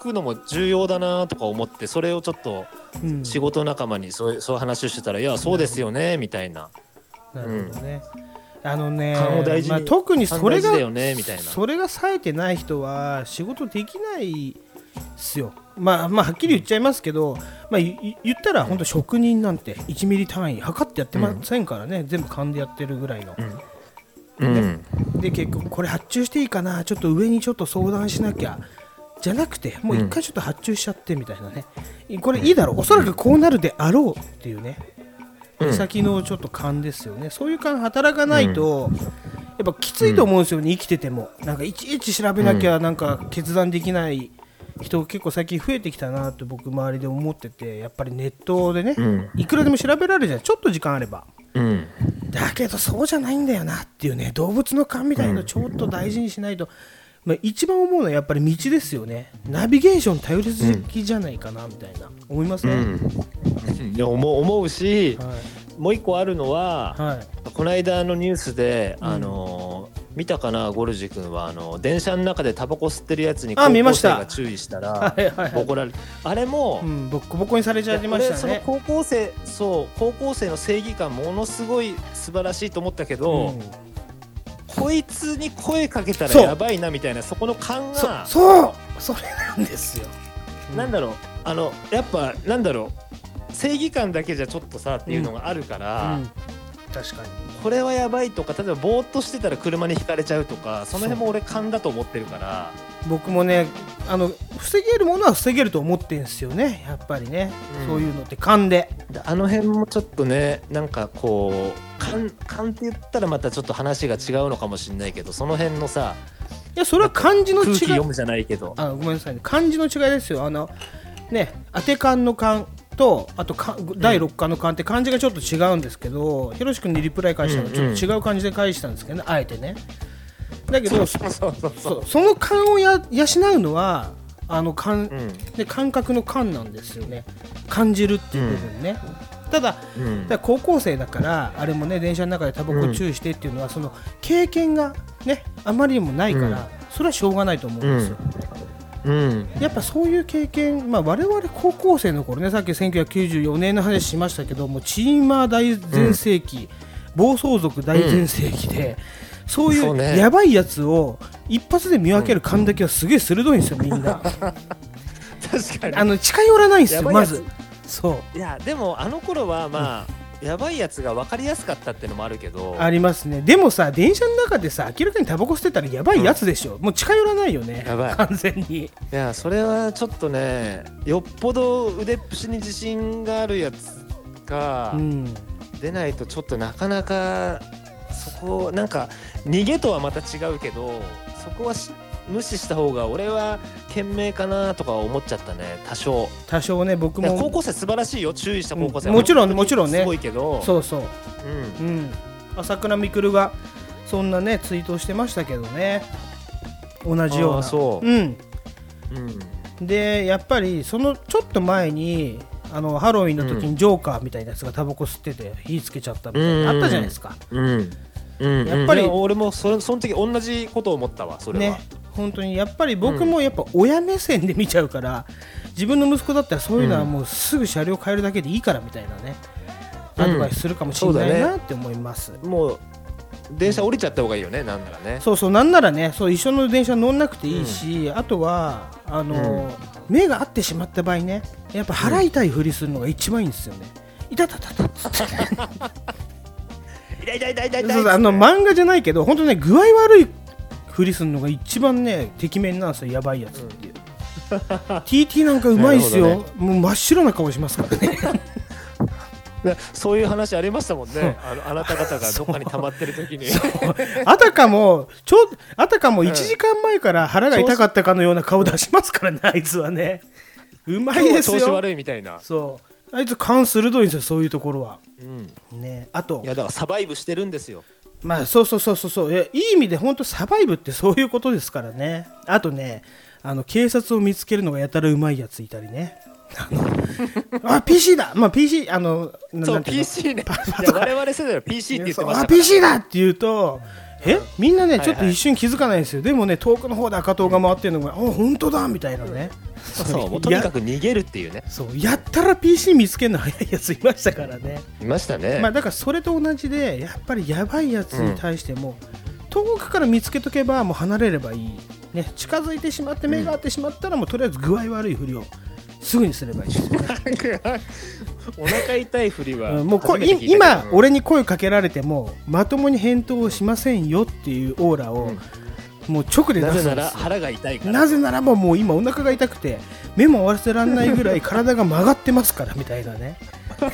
くのも重要だなとか思ってそれをちょっとうん。仕事仲間にそういうそういう話をしてたら「いやそうですよね」みたいな。なるほどね、あのね、まあ、特にそれがねそれが冴えてない人は仕事できないっすよ。まあまあはっきり言っちゃいますけど、まあ、言ったら本当職人なんて1ミリ単位測ってやってませんからね、全部勘でやってるぐらいの、うん。で結局これ発注していいかな？ちょっと上にちょっと相談しなきゃ。じゃなくてもう一回ちょっと発注しちゃってみたいなね、これいいだろう。おそらくこうなるであろうっていうね、うん先のちょっと勘ですよね。そういう勘働かないと、やっぱきついと思うんですよね、生きてても。なんかいちいち調べなきゃなんか決断できない人結構最近増えてきたなって僕周りで思っててやっぱりネットでね、うん。いくらでも調べられるじゃん。ちょっと時間あれば。うん。だけどそうじゃないんだよなっていうね動物の勘みたいのちょっと大事にしないと、まあ、一番思うのはやっぱり道ですよね。ナビゲーション頼りすぎじゃないかなみたいな、思いません、うん、いや思う思うし、はい。もう一個あるのは、はい。この間のニュースで、うん。あのー見たかなゴルジ君はあの電車の中でタバコ吸ってるやつに高校生が注意したら 怒られる。あれも、うん、ボッコボコにされちゃいましたね。俺その高校生そう高校生の正義感ものすごい素晴らしいと思ったけど、うんこいつに声かけたらやばいなみたいなそこの勘そがそう。それなんですよ。なんだろう。あのやっぱなんだろう。正義感だけじゃちょっとさっていうのがあるから、うん。確かに。これはやばいとか例えばぼーっとしてたら車にひかれちゃうとかその辺も俺勘だと思ってるから僕もねあの防げるものは防げると思ってんですよねやっぱりね、うん。そういうのって勘で。であの辺もちょっとねなんかこう勘勘って言ったらまたちょっと話が違うのかもしれないけどその辺のさいやそれは漢字の違い。空気読むじゃないけど。あごめんなさいね。漢字の違いですよ。あのね当て勘の勘とあとか第6巻の勘って漢字がちょっと違うんですけどひろし君にリプライ返したのちょっと違う感じで返したんですけどねあえてねだけどその勘をや養うのはあの勘、うん。で感覚の感なんですよね。感じるっていう部分ね、ただうん。だ高校生だからあれもね電車の中でタバコ注意してっていうのは、その経験がねあまりにもないから、うん。それはしょうがないと思うんですよ、うん。やっぱそういう経験、まあ、我々高校生の頃ねさっき1994年の話しましたけどもチーマー大全盛期、暴走族大全盛期で、そういうやばいやつを一発で見分ける感だけはすげえ鋭いんですよみんな。確かに。あの近寄らないんですよまず。そう。いやでもあの頃はまあ、やばいやつが分かりやすかったってのもあるけど。ありますね。でもさ電車の中でさ明らかにタバコ吸ってたらやばいやつでしょ、もう近寄らないよね。やばい。完全に。いやそれはちょっとねよっぽど腕っぷしに自信があるやつがうん。出ないとちょっとなかなかそこなんか逃げとはまた違うけどそこはし無視した方が俺は賢明かなとか思っちゃったね。多少。多少ね僕いや高も校生素晴らしいよ注意した高校生。はうんもちろんもちろんね。すごいけど。そうそう。うん。うん、朝倉未来がそんなねツイートをしてましたけどね。同じような。そう。うん、うん。でやっぱりそのちょっと前にあのハロウィンの時にジョーカーみたいなやつがタバコ吸ってて火つけちゃったみたいな、うんあったじゃないですか。うん。うんやっぱりい俺もそその時同じことを思ったわそれは、ね本当に。やっぱり僕もやっぱ親目線で見ちゃうから、自分の息子だったらそういうのはもうすぐ車両変えるだけでいいからみたいなね、うん。アドバイスするかもしれないなって思います、もう電車降りちゃった方がいいよねなんならね。そうそうなんならねそう一緒の電車乗んなくていいし、あとはあの、目が合ってしまった場合ねやっぱ払いたいふりするのが一番いいんですよね、いたたたたっつって痛い痛い痛い痛い痛い。そうそうあの漫画じゃないけど本当ね具合悪いふりするのが一番ねてきめんなんですよやばいやつっていう、TT なんかうまいっすよ、なるほもう真っ白な顔しますからね。ねそういう話ありましたもんね。あのあなた方がどっかに溜まってる時に。あたかもちょあたかも1時間前から腹が痛かったかのような顔出しますからねあいつはね。うまいです調子よ悪いみたいな、そうあいつ勘鋭いんですよそういうところは。うん、ね。あと。いやだからサバイブしてるんですよ。まあそうそうそうそうそう。いやいい意味で本当サバイブってそういうことですからね。あとねあの警察を見つけるのがやたらうまいやついたりね。あ PC だ。まあ PC あのなそう PC ね。我々世代は PC って言ってましあたから。PC だって言うとえみんなねはいちょっと一瞬気づかないんですよ、でもね遠くの方で赤党が回ってるのがあ本当だみたいなね。そう もうとにかく逃げるっていうね。そうやったら PC 見つけるの 早いやついましたからね。いましたね、まあだからそれと同じでやっぱりやばいやつに対しても、遠くから見つけとけばもう離れればいい、ね、近づいてしまって目が合ってしまったらもうとりあえず具合悪いふりをすぐにすればいいですよね、お腹痛いふりはうんもうこ今俺に声かけられてもまともに返答をしませんよっていうオーラを、もう直で出なぜすんですよ。なら腹が痛いから。なぜならばもう今お腹が痛くて目も合わせられないぐらい体が曲がってますからみたいなね。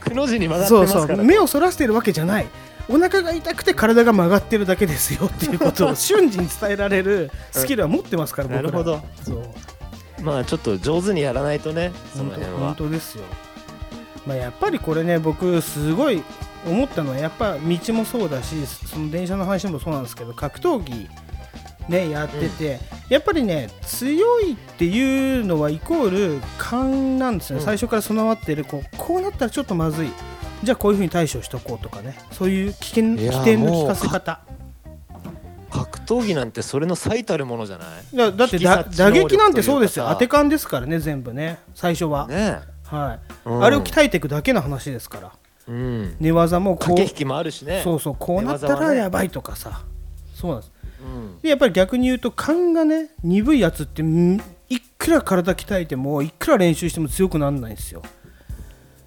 くの字に曲がってそうますから。そう目をそらしてるわけじゃない。お腹が痛くて体が曲がってるだけですよっていうことを瞬時に伝えられるスキルは持ってますから、僕ら。なるほど。そうまあちょっと上手にやらないとねその本当本辺は当ですよ。まあ、やっぱりこれね僕すごい思ったのはやっぱ道もそうだしその電車の話もそうなんですけど格闘技ねやってて、やっぱりね強いっていうのはイコール勘なんですね、うん。最初から備わってるこうこうなったらちょっとまずい。じゃあこういうふうに対処しとこうとかね。そういう危険いや起点の聞かせ方格闘技なんてそれの最たるものじゃない？いやだって打力撃なんてそうですよ。当て勘ですからね全部ね。最初は、ねはい。うん。あれを鍛えていくだけの話ですから。うん。寝技もこう駆け引きもあるしね。そうそうこうなったらやばいとかさ、そうなんです。うん。でやっぱり逆に言うと勘がね鈍いやつってんいくら体鍛えてもいくら練習しても強くならないんですよ、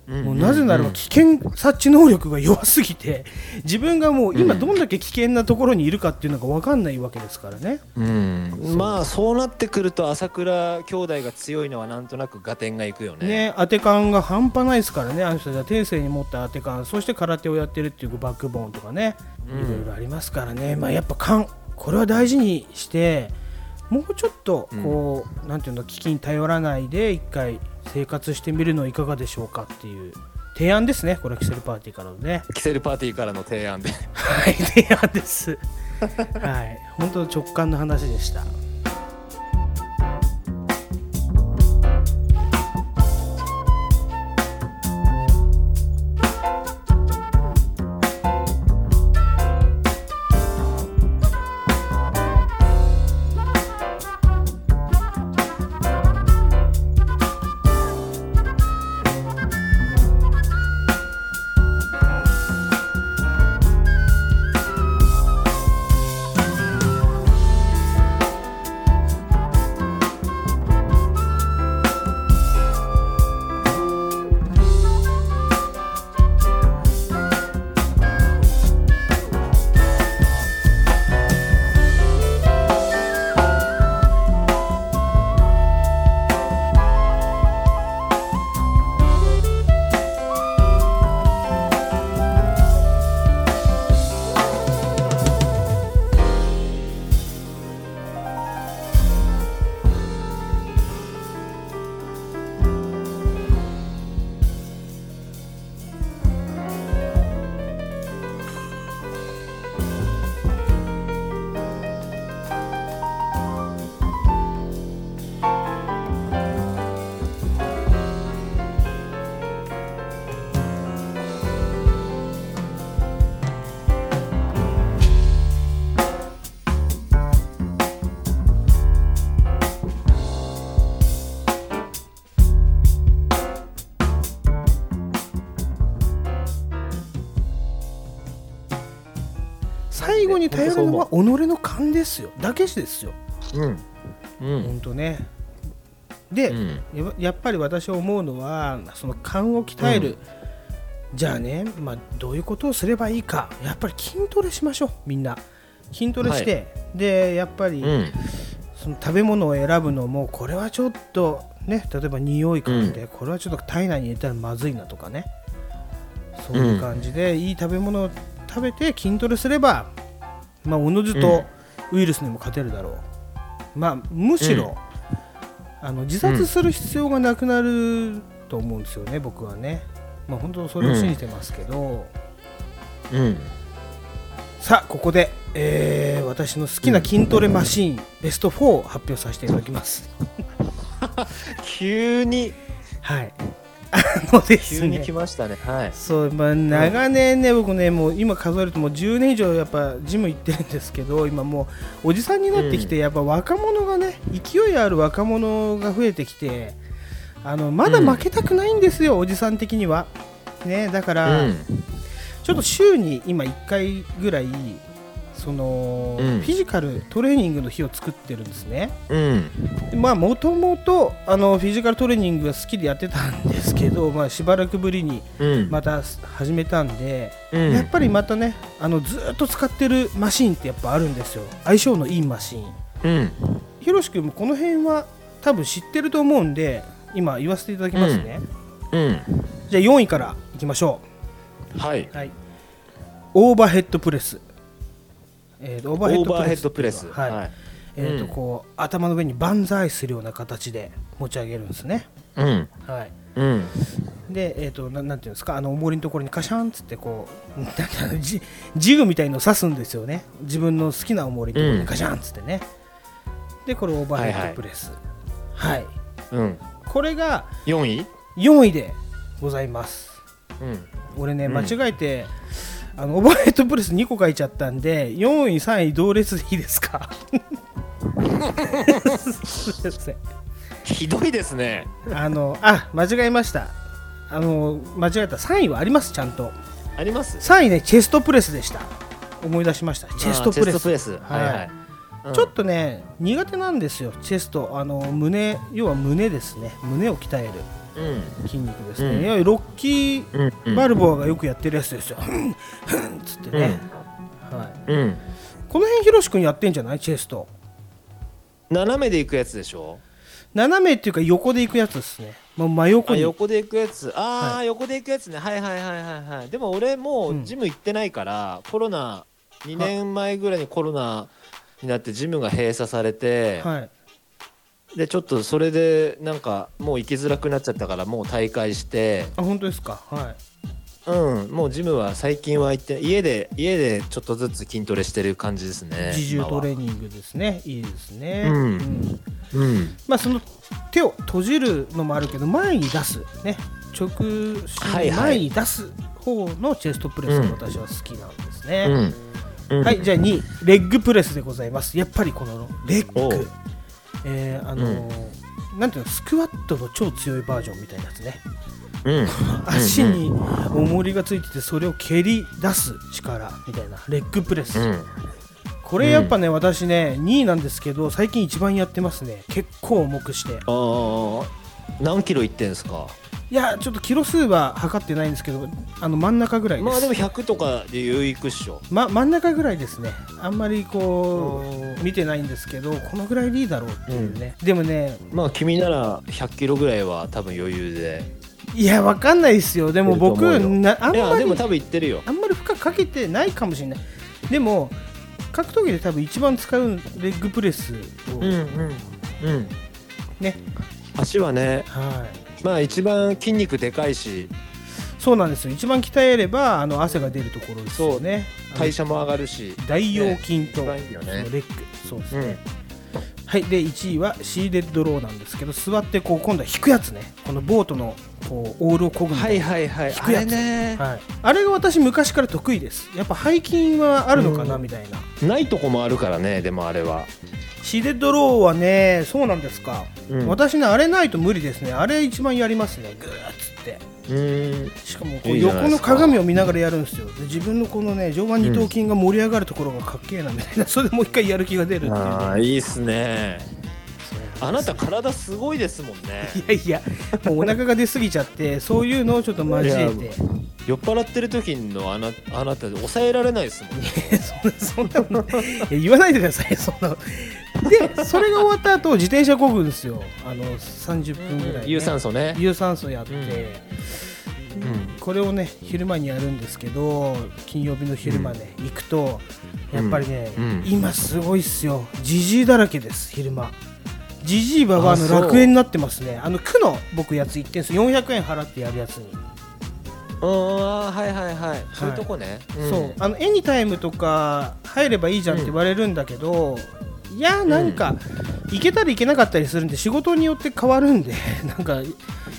もうなぜならば危険察知能力が弱すぎて自分がもう今どんだけ危険なところにいるかっていうのが分かんないわけですからね、うん。まあそうなってくると朝倉兄弟が強いのはなんとなく合点がいくよね。ね当て感が半端ないですからね。あの人たちは天性に持った当て感。そして空手をやってるっていうバックボーンとかね。いろいろありますからね、まあやっぱ勘。これは大事にしてもうちょっとこう、なんていうの危機に頼らないで一回生活してみるのはいかがでしょうかっていう提案ですね。これはキセルパーティーからのね。キセルパーティーからの提案で。はい提案です。はい。本当直感の話でした己の勘ですよ。だけですよ。うん。うん。本当ね。で、うん。ややっぱり私思うのはその勘を鍛える、じゃあね、まあ、どういうことをすればいいか。やっぱり筋トレしましょうみんな。筋トレして、でやっぱり、うん。その食べ物を選ぶのもこれはちょっとね例えば匂い感で、これはちょっと体内に入れたらまずいなとかね。そういう感じで、いい食べ物を食べて筋トレすればまあおのずとウイルスにも勝てるだろう、まあむしろ、あの自殺する必要がなくなると思うんですよね、僕はね。まあ本当それを信じてますけど、うん。さあここで、えー私の好きな筋トレマシーン、ベスト4を発表させていただきます。急に。はい。あのです急に来ね。ましたね。はい。そう、まあ、長年ね、僕ね、もう今数えるともう10年以上やっぱジム行ってるんですけど、今もうおじさんになってきて、やっぱ若者がね、勢いある若者が増えてきて、あのまだ負けたくないんですよ、おじさん的には。ね、だから、うん。ちょっと週に今1回ぐらい、その、うん。フィジカルトレーニングの日を作ってるんですね。うん。まあもともとあのフィジカルトレーニングが好きでやってたんですけど、まあ、しばらくぶりにうん。また始めたんで、うん。やっぱりまたねあのずーっと使ってるマシンってやっぱあるんですよ。相性のいいマシン。うん。ひろし君もこの辺は多分知ってると思うんで今言わせていただきますね、うん。じゃあ4位からいきましょはい、う、はい、オーバーヘッドプレス、えーとオーバオーヘッドプレスはい。はい。えーとうん。こう頭の上に万歳するような形で持ち上げるんですね、うん。はい、うん。で、えー、とななんていうんですかあの重りのところにカシャンっつってこうなんていうのジジグみたいのを刺すんですよね。自分の好きな重りのところにカシャンっつってね、でこれオーバーヘッドプレスはい、うん。これが4位？4位でございます。うん。俺ねうん。間違えて、あのオーバーヘッドプレス2個書いちゃったんで4位3位同列でいいですか？すいませんひどいですね。あのあ間違えました。あの間違えた。3位はありますちゃんと。あります？3位ねチェストプレスでした。思い出しました。チェストプレス。あーチェストプレス。はいはい、うん。ちょっとね苦手なんですよチェスト。あの胸要は胸ですね。胸を鍛える。うん筋肉ですね、うん。いわゆるロッキーバルボアがよくやってるやつですよ、ふんふんっつってね、はい、うん。この辺ひろし君やってんじゃないチェスト？斜めでいくやつでしょ？斜めっていうか横でいくやつですね、まあ、真横あに横で行くやつ。ああ、は横で行くやつね。はいはいはいはいはい。でも俺もうん。うジム行ってないから、コロナ2年前ぐらいにコロナになってジムが閉鎖されて、はいでちょっとそれでなんかもう行きづらくなっちゃったからもう退会して。あ本当ですか？はい。うん。もうジムは最近は行って家で家でちょっとずつ筋トレしてる感じですね自重トレーニングですね。いいですね、うん。うん。まあその手を閉じるのもあるけど前に出すね。直進はいはい。前に出す方のチェストプレスが私は好きなんですね、うん。うん。はいじゃあ2位レッグプレスでございます。やっぱりこのレッグえーあのーなんていうのスクワットの超強いバージョンみたいなやつね。うん。足に重りがついててそれを蹴り出す力みたいなレッグプレス、うん。これやっぱね、私ね2位なんですけど最近一番やってますね。結構重くして。ああ何キロいってんすか？いやちょっとキロ数は測ってないんですけどあの真ん中ぐらいです、まあでも100とかで余裕いくっしょ。ま、真ん中ぐらいですね。あんまりこう見てないんですけどこのぐらいでいいだろうっていうね、でもねまあ君なら100キロぐらいは多分余裕で。いやわかんないですよ。でも僕なあんまりいやでも多分いってるよ。あんまり負荷かけてないかもしれない。でも格闘技で多分一番使うレッグプレスを、うんうんうん。ね足はねはい。まあ一番筋肉でかいし。そうなんですよ。一番鍛えればあの汗が出るところですよね。代謝も上がるし。大腰筋と、ね。いいよね。レッグそうですね、はい。で1位はシーデッドローなんですけど座ってこう今度は引くやつね。このボートのこうオールをこぐみたいな。はいはい引くやつ。ね。はい、あれが私昔から得意です。やっぱ背筋はあるのかなうん。みたいな。ないとこもあるからねでもあれはシーデッドローはねそうなんですか、うん。私ねあれないと無理ですね。あれ一番やりますね。グーッつって。うん。しかもこいう横の鏡を見ながらやるんですよ。で自分のこのね上腕二頭筋が盛り上がるところがかっけえなみたいな。それでもう一回やる気が出るっていうね。ああいいっすねあなた体すごいですもんね。いやいやもうお腹が出過ぎちゃってそういうのをちょっと交えて。酔っ払ってる時のあなあなた抑えられないですもんね。そんなそんなのいや言わないでくださいそんな。のでそれが終わった後自転車こぐんですよ。あの30分ぐらい、ね。有酸素ね。有酸素やって、うん。これをね昼間にやるんですけど金曜日の昼間ね、行くとやっぱりね、うん。今すごいっすよ。じじいだらけです昼間じじいばばあの楽園になってますね。あの区の僕やつ行ってんすよ400円払ってやるやつに、ああはいはいはい。そういうとこね、ん。そう。あのエニタイムとか入ればいいじゃんって言われるんだけど、いやなんか、行けたり行けなかったりするんで仕事によって変わるんで なんか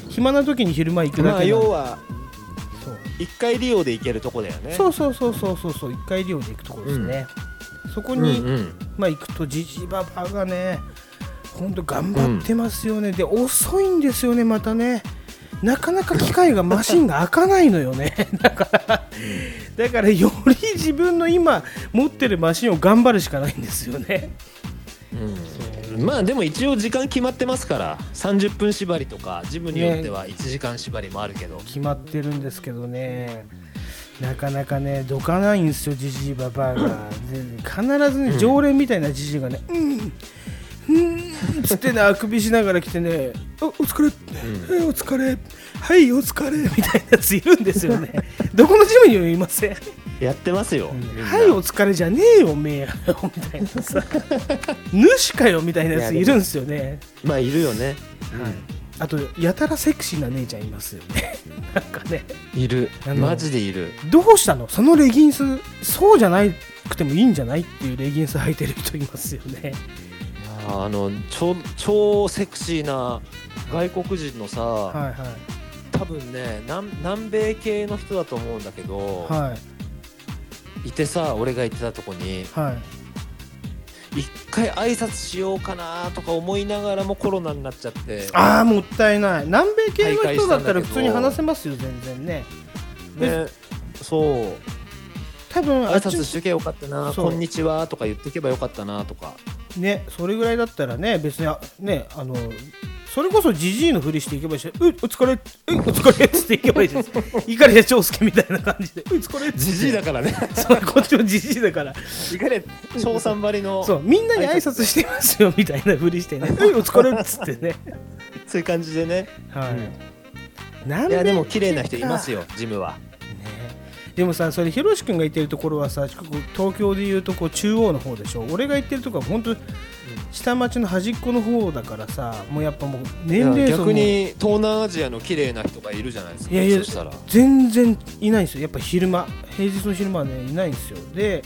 暇な時に昼間行くだけまあ要はそう。一回利用で行けるとこだよね。そうそうそうそうそうそう。一回利用で行くところですね、そこうんに、うん。まあ行くとじじばばがねほんと頑張ってますよね、で遅いんですよねまたね。なかなか機械がマシンが開かないのよね。だからだからより自分の今持ってるマシンを頑張るしかないんですよね。うん。まあでも一応時間決まってますから30分縛りとかジムによっては1時間縛りもあるけど、決まってるんですけどね。なかなかねどかないんですよじじいばばあが。で必ずね常連みたいなじじいがねうんうんつってねあくびしながら来てねおお疲れ、えお疲れはいお疲れみたいなやついるんですよね。どこのジムにもいません。やってますよ、はいお疲れじゃねえよめえよみたいなさ。主かよみたいなやついるんですよね。まあいるよね、あとやたらセクシーな姉ちゃんいますよね。なんかね。いる。マジでいる。どうしたの？そのレギンスそうじゃなくてもいいんじゃない？っていうレギンス履いてる人いますよねあの超超セクシーな外国人のさ、はいはい。多分ね南南米系の人だと思うんだけど、はい。いてさ俺が行ってたとこに。はい。一回挨拶しようかなとか思いながらもコロナになっちゃって。ああもったいない。南米系の人だったら普通に話せますよ全然ね。ねそう多分あ挨拶しとけばよかったなこんにちはとか言っとけばよかったなとか。ねそれぐらいだったらね別にあねあのそれこそジジイのふりしていけばいいし「うお疲れうお疲れ」っつっていけばいいで すいかりや長介みたいな感じで「うお疲れ」じじいだからね。そうこっちもジジイだから。いかに小三張りのそうみんなに挨拶してますよみたいなふりしてね「うお疲れ」っつってね。そういう感じでね。はい、なんいやでも綺麗な人いますよジムは。ねでもさそれひろし君が言ってるところはさ東京でいうとこう中央の方でしょ。俺が言ってるとこは本当下町の端っこの方だからさもうやっぱもう年齢層も。逆に東南アジアの綺麗な人がいるじゃないですか。いやいや全然いないんですよ。やっぱ昼間平日の昼間はねいないんですよ。で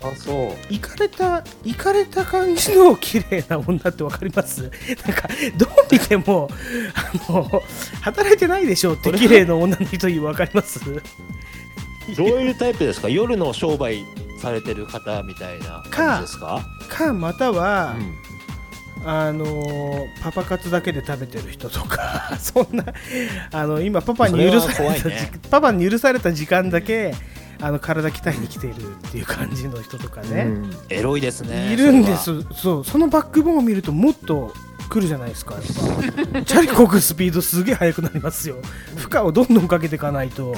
あそう。行かれた行かれた感じの綺麗な女って分かります？なんかどう見てもあの働いてないでしょって綺麗な女の人分かります？どういうタイプですか？夜の商売されてる方みたいな感じですか？かまたは、うん。あのパパ活だけで食べてる人とか そんなあの今パパに許された、ね。パパに許された時間だけあの体鍛えに来ているっていう感じの人とかね、うん。エロいですねいるんです。そうそのバックボーンを見るともっと来るじゃないですかやっぱ。チャリこぐスピードすげえ速くなりますよ。負荷をどんどんかけていかないと。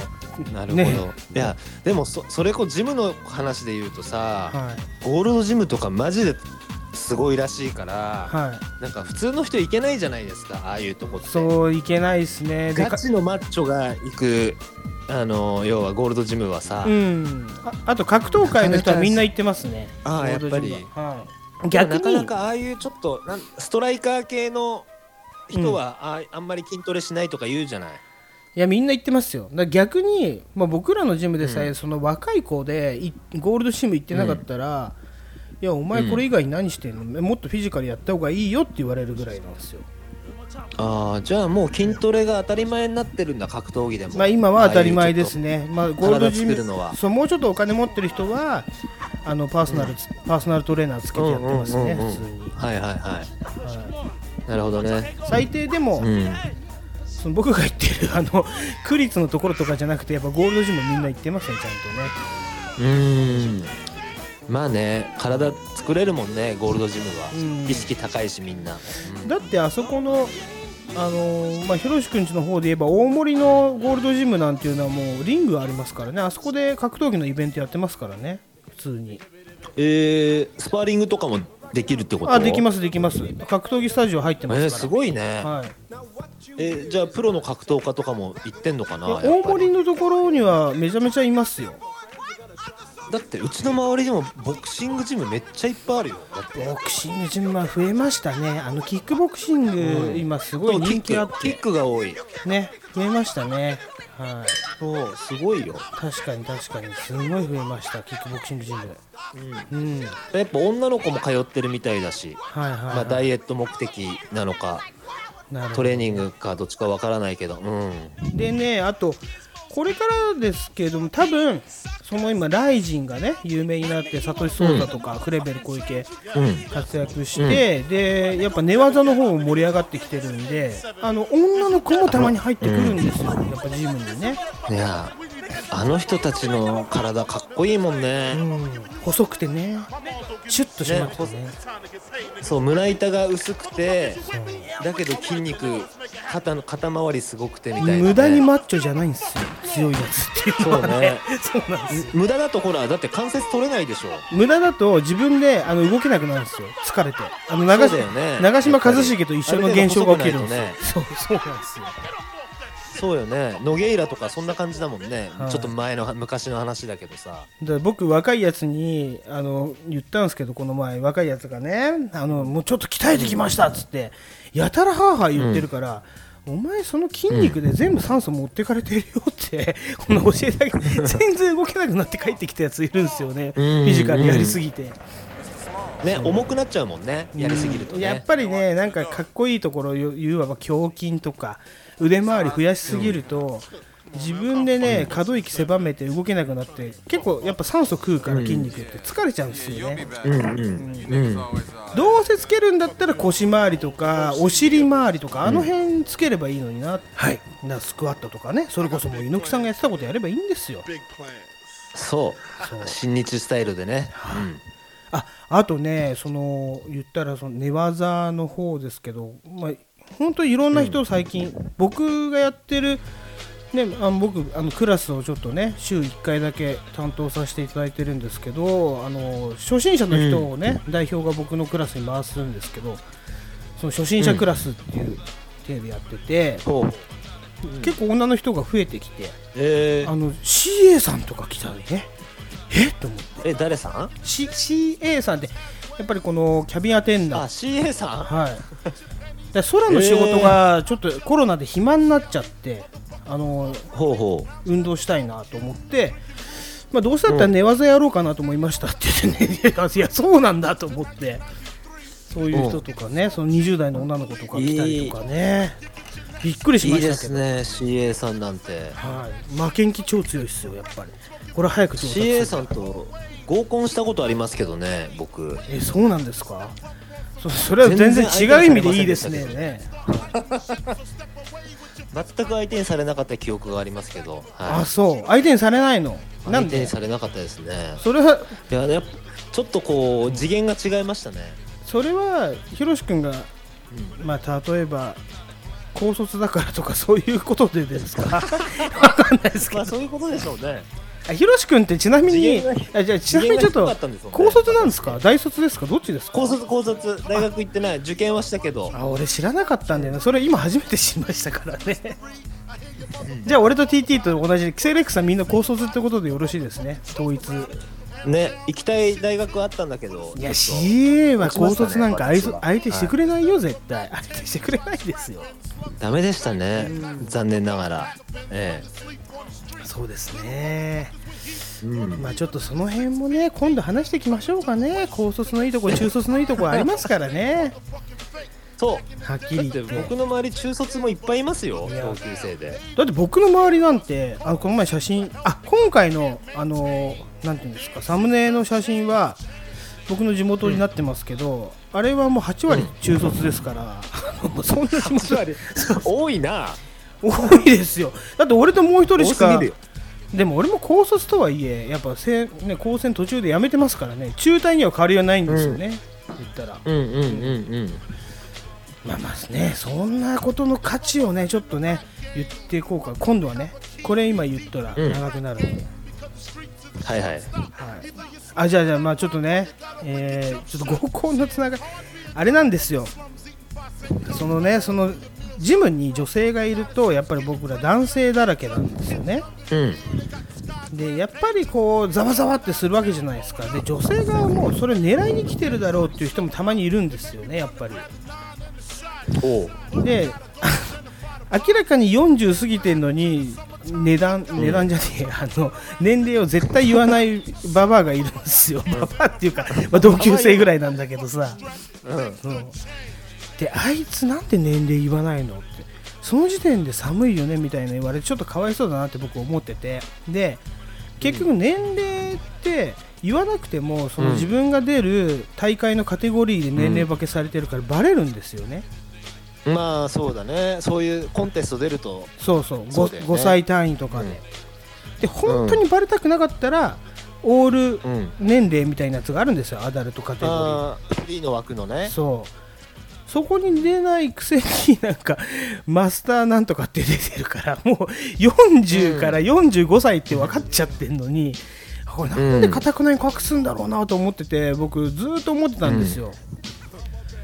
なるほど、ね。いやでもそそれこそジムの話で言うとさ、はい。ゴールドジムとかマジですごいらしいから、はい。なんか普通の人行けないじゃないですかああいうとこって。そういけないですね。ガチのマッチョが行くあの要はゴールドジムはさ、うん。ああと格闘界の人はみんな言ってますね。ああやっぱり。は。はい逆に。なかなかああいうちょっとなんストライカー系の人は、ああんまり筋トレしないとか言うじゃない？いやみんな言ってますよ。だ逆に、まあ、僕らのジムでさえ、うん。その若い子でいゴールドジム行ってなかったら、いやお前これ以外に何してんの、もっとフィジカルやった方がいいよって言われるぐらいなんですよああじゃあもう筋トレが当たり前になってるんだ格闘技でも。まあ今は当たり前ですね。まあゴールドジムそうもうちょっとお金持ってる人はあのパーソナルつ、パーソナルトレーナーつけてやってますね、うんうんうんうん。普通に、はいはいはい。はなるほどね。い最低でも、うん。その僕が言ってるあの区立のところとかじゃなくてやっぱゴールドジムみんな行ってますねちゃんとね。うーんまあね体作れるもんねゴールドジムは、うん。意識高いしみんな、うん。だってあそこのあのーまあ、ひろしくんちの方で言えば大森のゴールドジムなんていうのはもうリングありますからね。あそこで格闘技のイベントやってますからね。普通に。えー、スパーリングとかもできるってこと？あできますすできます。格闘技スタジオ入ってえー、ますから。すごいね、はい、えーじゃあプロの格闘家とかも行ってんのかなやっぱり大森のところにはめちゃめちゃいますよだってうちの周りでもボクシングジムめっちゃいっぱいあるよ。だってボクシングジムは増えましたね。あのキックボクシング、うん。今すごい人気あっキックキッてクが多い。ね増えましたね。はい。そうすごいよ、確かに確かに。すごい増えましたキックボクシングジム。うん。やっぱ女の子も通ってるみたいだし、はいはい、はい。まあ、ダイエット目的なのかなるほど。トレーニングかどっちかわからないけど。うん。でねあとこれからですけども多分その今ライジンがね有名になってサトシ・ソウザとか、クレベル小池うん。活躍して、でやっぱ寝技の方も盛り上がってきてるんであの女の子もたまに入ってくるんですよ、やっぱジムにね、いやあの人たちの体かっこいいもんうね、ん、細くてね。シュッとしまってね。そう胸板が薄くてだけど筋肉肩の肩周りすごくてみたいな、ね、無駄にマッチョじゃないんですよ。強いやつっていうのはね。そうね。そうなんです無駄だとほらだって関節取れないでしょ。無駄だと自分であの動けなくなるんですよ。疲れて。あの長ね。長嶋一茂と一緒の現象が起きるんですよ。ある程そうそうなんですよそうよね。ノゲイラとかそんな感じだもんね、はい。ちょっと前の昔の話だけどさ。だから僕若いやつにあの言ったんですけどこの前若いやつがねあのもうちょっと鍛えてきましたっつってやたらはーはー言ってるから、お前その筋肉で全部酸素持ってかれてるよって、この教えてあげ全然動けなくなって帰ってきたやついるんですよね、フうん。ィジカルやりすぎて。ね重くなっちゃうもんね。やりすぎるとね。やっぱりねなんかかっこいいところ言うわ。ば胸筋とか腕回り増やしすぎると、自分でね可動域狭めて動けなくなって結構やっぱ酸素食うから筋肉って疲れちゃうんですよね、うんうん。うん。どうせつけるんだったら腰回りとかお尻回りとかあの辺つければいいのにな、はい。なスクワットとかねそれこそもう猪木さんがやってたことやればいいんですよ。そう。そう。新日スタイルでね。ああとねその言ったらその寝技の方ですけど、まあ、本当にいろんな人最近、僕がやってる、ね、あの僕あのクラスをちょっとね週1回だけ担当させていただいてるんですけどあの初心者の人をね、代表が僕のクラスに回すんですけどその初心者クラスっていう体でやってて、結構女の人が増えてきてえー。あの CA さんとか来たりねえっと思って。え誰さん？C CA さんってやっぱりこのキャビンアテンダあン CA さはいで空の仕事がちょっとコロナで暇になっちゃってあのんほうほ運動したいなと思って、まあ、どうせだったら寝技やろうかなと思いましたって言ってね、いやそうなんだと思ってそういう人とかねその20代の女の子とか来たりとかねびっくりういいでしましたけど、すね CA さんなんて。はい、負けん気超強いですよやっぱり。これ早く CA さんと合コンしたことありますけどね僕。えそうなんですか？そそれは全然違う意味でいいですね。ね全く相手にされなかった記憶がありますけど、あはい、そう。相手にされないの？なん相手にでされなかったですね。それはいやちょっとこう次元が違いましたね。それはひろし君が、まあ例えば高卒だからとかそういうことでですか？わかんないですけど。まあそういうことでしょうねあひろし君ってちなみにあじゃあちなみにちょっと高卒なんですか？大卒ですか？どっちですか？高卒高卒。大学行ってない受験はしたけど。あ俺知らなかったんだよねそれ今初めて知りましたからね。じゃあ俺と TT と同じでキセレックさんみんな高卒ってことでよろしいですね。統一。ね行きたい大学あったんだけどいや CA は高卒なんか相手してくれないよ絶対。相手してくれないですよ。ダメでしたね。残念ながら。えそうですね。えうん。まあちょっとその辺もね今度話していきましょうかね。高卒のいいとこ中卒のいいとこありますからね。そう。はっきだって。り言って僕の周り中卒もいっぱいいますよ同級生で。だって僕の周りなんてあのこの前写真あ今回のあのなんていうんですかサムネの写真は僕の地元になってますけど、あれはもう8割中卒ですから、も うそんな地元多いな。多いですよ。だって俺ともう一人しかでも俺も高卒とはいえやっぱせ、ね、高専途中で辞めてますからね。中退には変わりはないんですよね、言ったら。うんうんうんうん。まあまあねそんなことの価値をねちょっとね言っていこうか。今度はねこれ今言ったらうん。長くなるんで、はいはい。はい、あじゃあじゃあまあちょっとね、えーちょっと合コンのつながりあれなんですよ。そのねそのジムに女性がいるとやっぱり僕ら男性だらけなんですよね。うんでやっぱりこうざわざわってするわけじゃないですか。で女性がもうそれ狙いに来てるだろうっていう人もたまにいるんですよねやっぱり。で 明らかに40過ぎてんのに値段値段じゃねえあの年齢を絶対言わないババアがいるんですよ、ババアっていうか、まあ、同級生ぐらいなんだけどさ、うん。うん。であいつなんで年齢言わないのって。その時点で寒いよねみたいな言われてちょっとかわいそうだなって僕思ってて。で結局年齢って言わなくてもそのうん自分が出る大会のカテゴリーで年齢分けされてるからバレるんですよね、まあそうだね。そういうコンテスト出ると。そうそう。5, そうだよね。5歳単位とかで、うん。で本当にバレたくなかったら、オールうん。年齢みたいなやつがあるんですよ。アダルトカテゴリー。あーフリーの枠のね。そうそこに出ないくせになんかマスターなんとかって出てるからもう40から45歳って分かっちゃってんのに、これなんでかたくなに隠すんだろうなと思ってて僕ずーっと思ってたんですよ、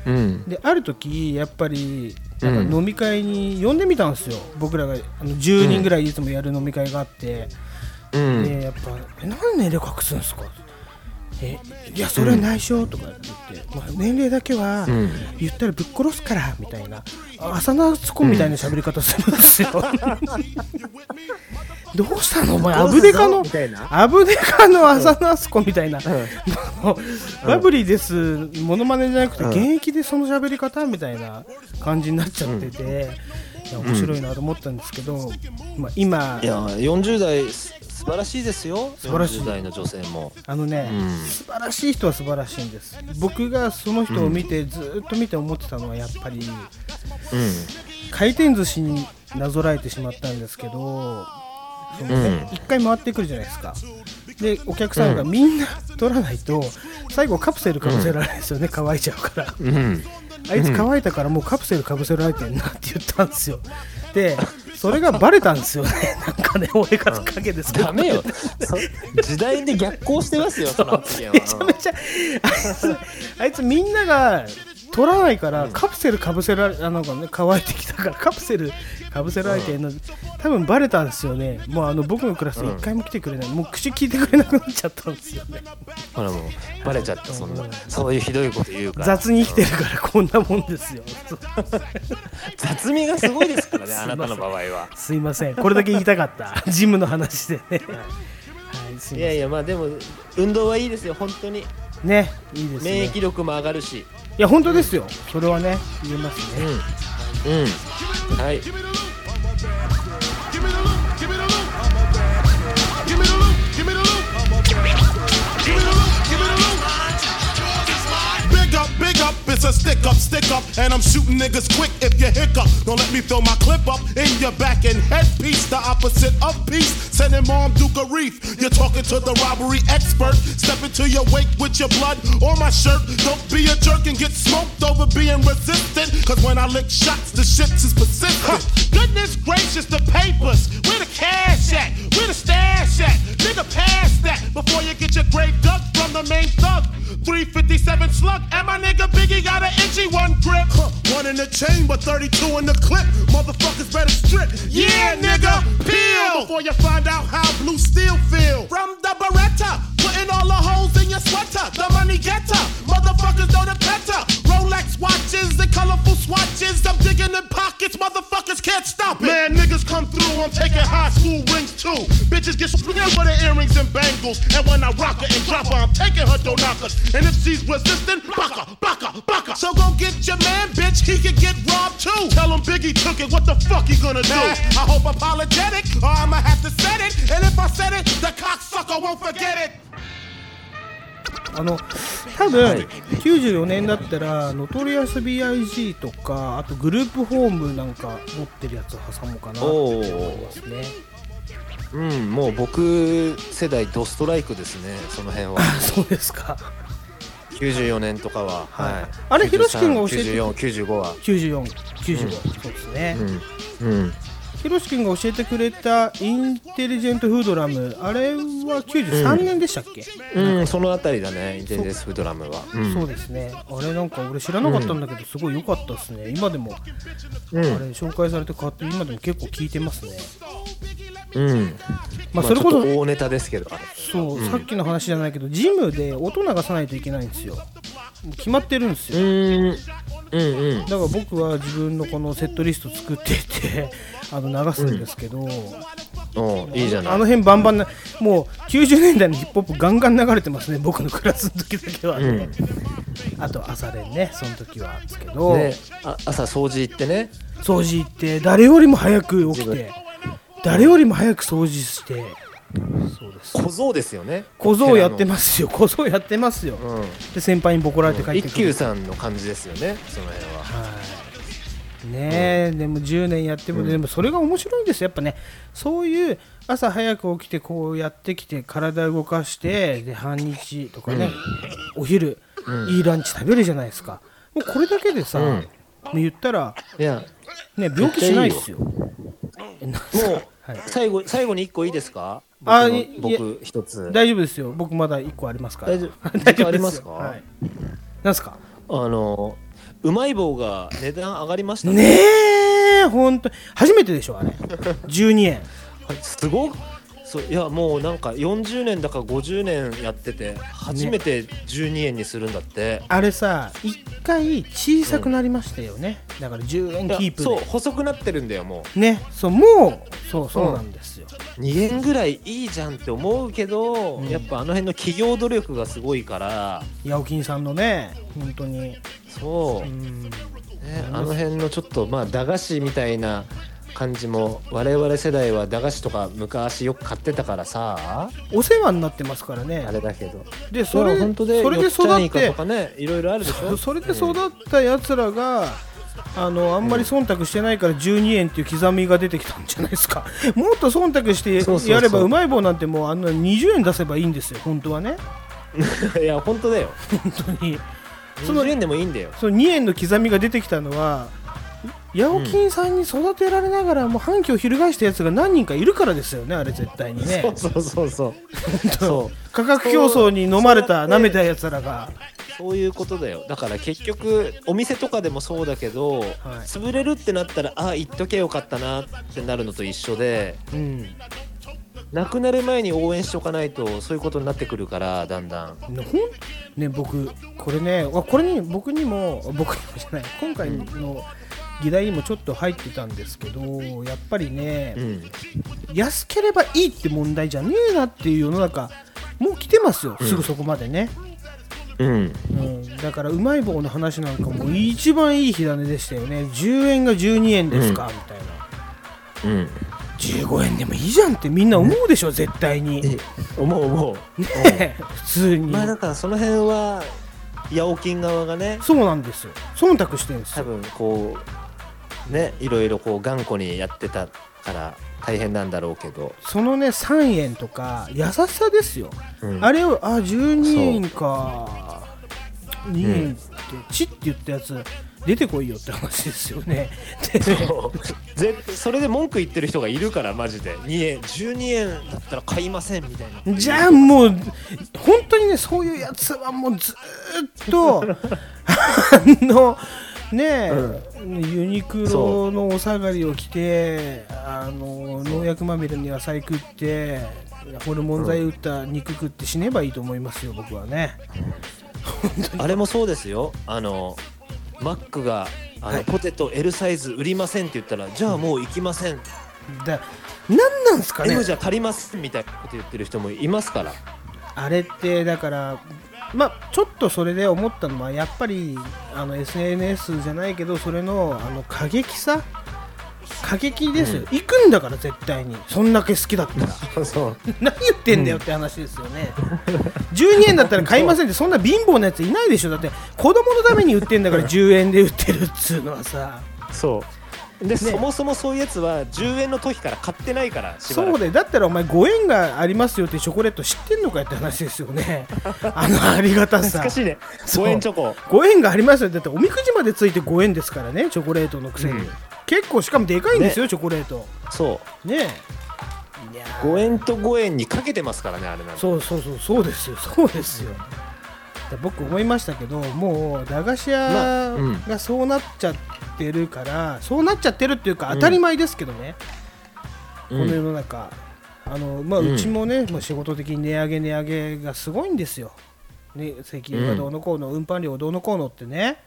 うん。である時やっぱりなんか飲み会に呼んでみたんですよ、僕らがあの10人ぐらいいつもやる飲み会があって、うん。でやっぱえなんで隠すんですかえいやそれは内緒とかって言って、まあ、年齢だけはうん。言ったらぶっ殺すからみたいな。浅野敦子みたいな喋り方するんですよ、どうしたのお前アブデカのアブデカの浅野敦子みたいな、バブリーですモノマネじゃなくてうん。現役でその喋り方みたいな感じになっちゃってて、面白いなと思ったんですけど、まあ、今いや40代す素晴らしいですよ。素晴らしい。40代の女性も。あのね、うん。素晴らしい人は素晴らしいんです。僕がその人を見て、ずーっと見て思ってたのはやっぱりうん。回転寿司になぞらえてしまったんですけどそのね一、回回ってくるじゃないですか。でお客さんがみんな取らないと最後カプセルかぶせられるんですよね、乾いちゃうから。うんあいつ乾いたからもうカプセルかぶせられてんなって言ったんですよ。でそれがバレたんですよね。なんかね俺が陰ですけどダメよ。そ時代で逆行してますよその発言は。めちゃめちゃあいつあいつみんなが取らないからカプセルかぶせられあなんかね乾いてきたからカプセルかぶせられてんの多分バレたんですよね。もうあの僕のクラス一回も来てくれない、もう口聞いてくれなくなっちゃったんですよね。ほらもうバレちゃったそんな。そういうひどいこと言うから。雑に生きてるからこんなもんですよ。雑味がすごいですからね あなたの場合は。すいません。これだけ言いたかった。ジムの話でね。はい。いやいやまあでも運動はいいですよ本当に。ねいいですね。免疫力も上がるしいや本当ですよ。それはね言えますね、うん。うん。はい。It's a stick up, stick up, and I'm shooting niggas quick if you hiccup. Don't let me throw my clip up in your back and headpiece, the opposite of peace. Sending mom Duke a reef. You're talking to the robbery expert. Step into your wake with your blood on my shirt. Don't be a jerk and get smoked over being resistant. Cause when I lick shots, the shits is persistent. Goodness gracious, the papers. Where the cash at? Where the stash at? Nigga, pass that before you get your grave dug from the main thug. 357 slug, and my nigga Biggie got an itchy one grip. Huh, One in the chamber, 32 in the clip. Motherfuckers better strip. Yeah, nigga, peel before you find out how blue steel feel. From the Beretta, putting all the holes in your sweater. The money getter, motherfuckers know the better. Rolex watches and colorful swatches. I'm digging in pockets, motherfuckers can't stop it. Man, niggas come through, I'm taking high school rings too. Bitches get split for the earrings and bangles. And when I rock her and drop her, I'm taking her door knockers. And if she's resistant, baka, baka, baka. So go get your man, bitch, he could get robbed too. Tell him Biggie took it, what the fuck he gonna do? I hope apologetic, or I'ma have to set it. And if I said it, the cocksucker won't forget it. あの多分94年だったらノトリアス BIG とかあと Group Home なんか持ってるやつを挟もうかなとお思いますね。うんもう僕世代ドストライクですねその辺は。そうですか。94年とかははい。はい。あれヒロシ君が教えて9495は。9495、そうですね、うんうんヒロシ君が教えてくれたインテリジェントフードラムあれは93年でしたっけ、うん、そのあたりだね、インテリジェンスフードラムは。うん。そうですね。あれなんか俺知らなかったんだけどすごい良かったですね。今でも、うん。あれ紹介されて買って今でも結構聞いてますね。うん。まあそれこそ大ネタですけど。そう、さっきの話じゃないけどジムで音流さないといけないんですよ。決まってるんですよ、うん。うんうん。だから僕は自分のこのセットリスト作っていてあの流すんですけど、おういいじゃない。あの辺バンバンなもう90年代のヒップホップガンガン流れてますね僕のクラスの時だけは。ね、あと朝練ねその時はですけど、ね、あ朝掃除行ってね。掃除行って誰よりも早く起き自て誰よりも早く掃除して。そうです。小僧ですよね。小僧やってますよ小僧やってますよ、うん。で先輩にボコられて帰ってくる。一休さんの感じですよね、その辺は。はいね。え、でも10年やっても、でもそれが面白いんですよやっぱね。そういう朝早く起きてこうやってきて体動かしてで半日とかね、お昼、いいランチ食べるじゃないですか。もうこれだけでさ、うん。もう言ったらね病気しないですよ。はい。最後、最後に一個いいですか？あ僕一つ。大丈夫ですよ。僕まだ1個ありますから。大丈夫。大丈夫ありますか？はい、なんすか？あの、うまい棒が値段上がりましたね。え本当初めてでしょあれ。12円。すごそういやもうなんか40年だか50年やってて初めて12円にするんだって、あれさ一回小さくなりましたよね、だから10円キープで。そう細くなってるんだよもねそうもうそうそうなんですよ、う2円ぐらいいいじゃんって思うけど、うん。やっぱあの辺の企業努力がすごいから。ヤオキンさんのね本当にそう、うん。ね、あの辺のちょっとまあ駄菓子みたいな感じも我々世代は駄菓子とか昔よく買ってたからさ。お世話になってますからね。あれだけど。でそれ本当でそれで育ってとかねいろいろあるでしょ？それで育ったやつらが、あのあんまり忖度してないから12円っていう刻みが出てきたんじゃないですか。もっと忖度してやればうまい棒なんてもうあんな20円出せばいいんですよ。本当はね。いや本当だよ。本当にその20円でもいいんだよ。その2円の刻みが出てきたのはヤオキンさんに育てられながらもう反旗を翻したやつが何人かいるからですよねあれ絶対にね。そうそうそうそう。そう。価格競争に飲まれた舐めたやつらが。そういうことだよ。だから結局お店とかでもそうだけど、潰れるってなったらあ言っとけよかったなってなるのと一緒でうんなくなる前に応援しておかないとそういうことになってくるからだんだん。ね僕これねあこれに僕にも僕にもじゃない。今回の議題にもちょっと入ってたんですけどやっぱりね、うん。安ければいいって問題じゃねえなっていう世の中もう来てますよ、うん。すぐそこまでね、うん。うん、だからうまい棒の話なんかも一番いい火種でしたよね。10円が12円ですか、みたいな。うん15円でもいいじゃんってみんな思うでしょ絶対に、思う思う。え普通に、まあだからその辺は八百金側がね。そうなんですよ。忖度してるんです多よ分こうねいろいろこう頑固にやってたから大変なんだろうけど、そのね3円とか優しさですよ、うん。あれをあ12円か。2円って「チ」って言ったやつ出てこいよって話ですよね。でそう。ぜそれで文句言ってる人がいるからマジで。2円12円だったら買いませんみたいな。じゃあもう本当にねそういうやつはもうずーっとあのねえ、ユニクロのお下がりを着てあの農薬まみれの野菜食ってホルモン剤打った肉食って死ねばいいと思いますよ僕はね。あれもそうですよ。あのマックがあの、はい。ポテト L サイズ売りませんって言ったらじゃあもう行きません、だ何なんですかね？M じゃ足りますみたいなこと言ってる人もいますから。あれってだからまあちょっとそれで思ったのはやっぱりあの SNS じゃないけどそれのあの過激さ過激ですよ、行くんだから絶対に。そんだけ好きだったら。そう。何言ってんだよって話ですよね、12円だったら買いませんって。そんな貧乏なやついないでしょ。だって子供のために売ってんだから10円で売ってるっつうのはさ。そう。で、そもそもそういうやつは10円の時から買ってないからそうでだったらお前5円がありますよってチョコレート知ってんのかよって話ですよね。あのありがたさ。懐かしいね。そう。5円チョコ。5円がありますよ。だっておみくじまでついて5円ですからねチョコレートのくせに、うん結構しかもでかいんですよ、チョコレート。そう。ねえ。いやー。5円と5円にかけてますからねあれなんて。そうそうそうそうですよ。そうですよ。で僕思いましたけどもう駄菓子ま屋がそうなっちゃってるから、そうなっちゃってるっていうか当たり前ですけどね、うん。この世の中。あの、まあ、うん。うちもね、もう仕事的に値上げ値上げがすごいんですよ、ね、石油がどうのこうの、運搬料がどうのこうのってね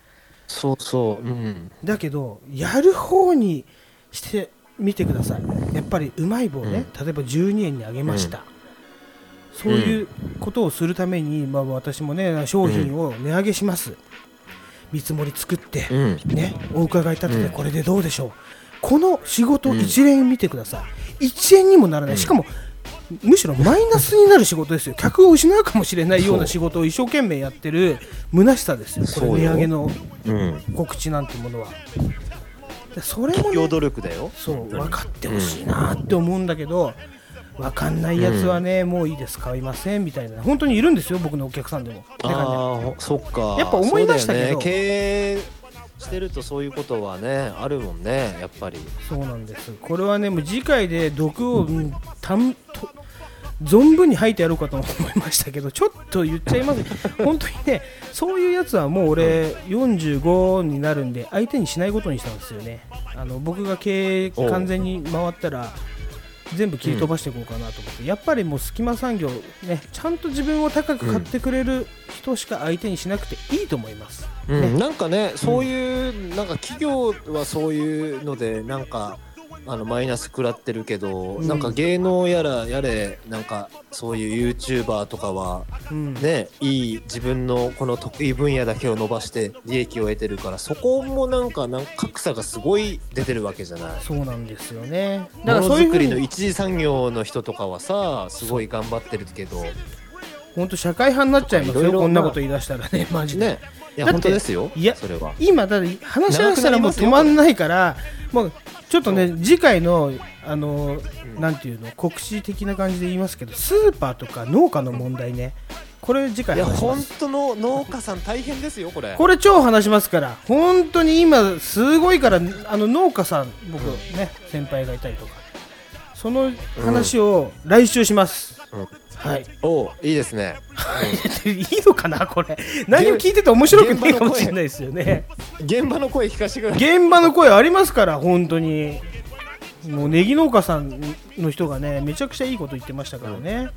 そうそううん。だけどやる方にしてみてください。やっぱりうまい棒ね、例えば12円にあげました、そういうことをするために、まあ、私もね商品を値上げします、見積もり作って、うん。ね、お伺い立てうん。てこれでどうでしょう、この仕事一連見てください、1円にもならない、しかもむしろマイナスになる仕事ですよ。客を失うかもしれないような仕事を一生懸命やってる虚しさですよ。これ値上げのうん。告知なんてものは。でそれもね努力だよ。そう分かってほしいなって思うんだけど分かんないやつはね、もういいです買いませんみたいな。本当にいるんですよ僕のお客さんでも。ああそっか。やっぱ思いましたけど。ね、経営してるとそういうことはねあるもんねやっぱり。そうなんです。これはねもう次回で毒をうんたんと存分に吐いてやろうかと思いましたけどちょっと言っちゃいます。本当にねそういうやつはもう俺45になるんで相手にしないことにしたんですよね。あの僕が経営完全に回ったら全部切り飛ばしていこうかなと思って、やっぱりもう隙間産業ねちゃんと自分を高く買ってくれる人しか相手にしなくていいと思います、うん、なんかねそういうなんか企業はそういうのでなんかあのマイナス食らってるけど、うん。なんか芸能やらやれなんかそういう YouTuber とかはうん。ねいい自分のこの得意分野だけを伸ばして利益を得てるからそこもなんかなんか格差がすごい出てるわけじゃない。そうなんですよね。もだからのづくりのそういうふうに一次産業の人とかはさすごい頑張ってるけど本当社会派になっちゃいますよこんなこと言い出したらねマジで、ね。いや本当ですよいやそれは。今だって話し合いしたらもう止まんないからもうちょっとね次回のあのなんていうの国史的な感じで言いますけどスーパーとか農家の問題ね。これ次回いや本当の農家さん大変ですよこれ。これ超話しますから本当に今すごいからあの農家さん僕ね先輩がいたりとかその話を来週します、うん。はい。おういいですね。いいのかなこれ。何を聞いてて面白くないかもしれないですよね。現場の声聞かせてください。現場の声ありますから本当に。もうネギ農家さんの人がねめちゃくちゃいいこと言ってましたからね、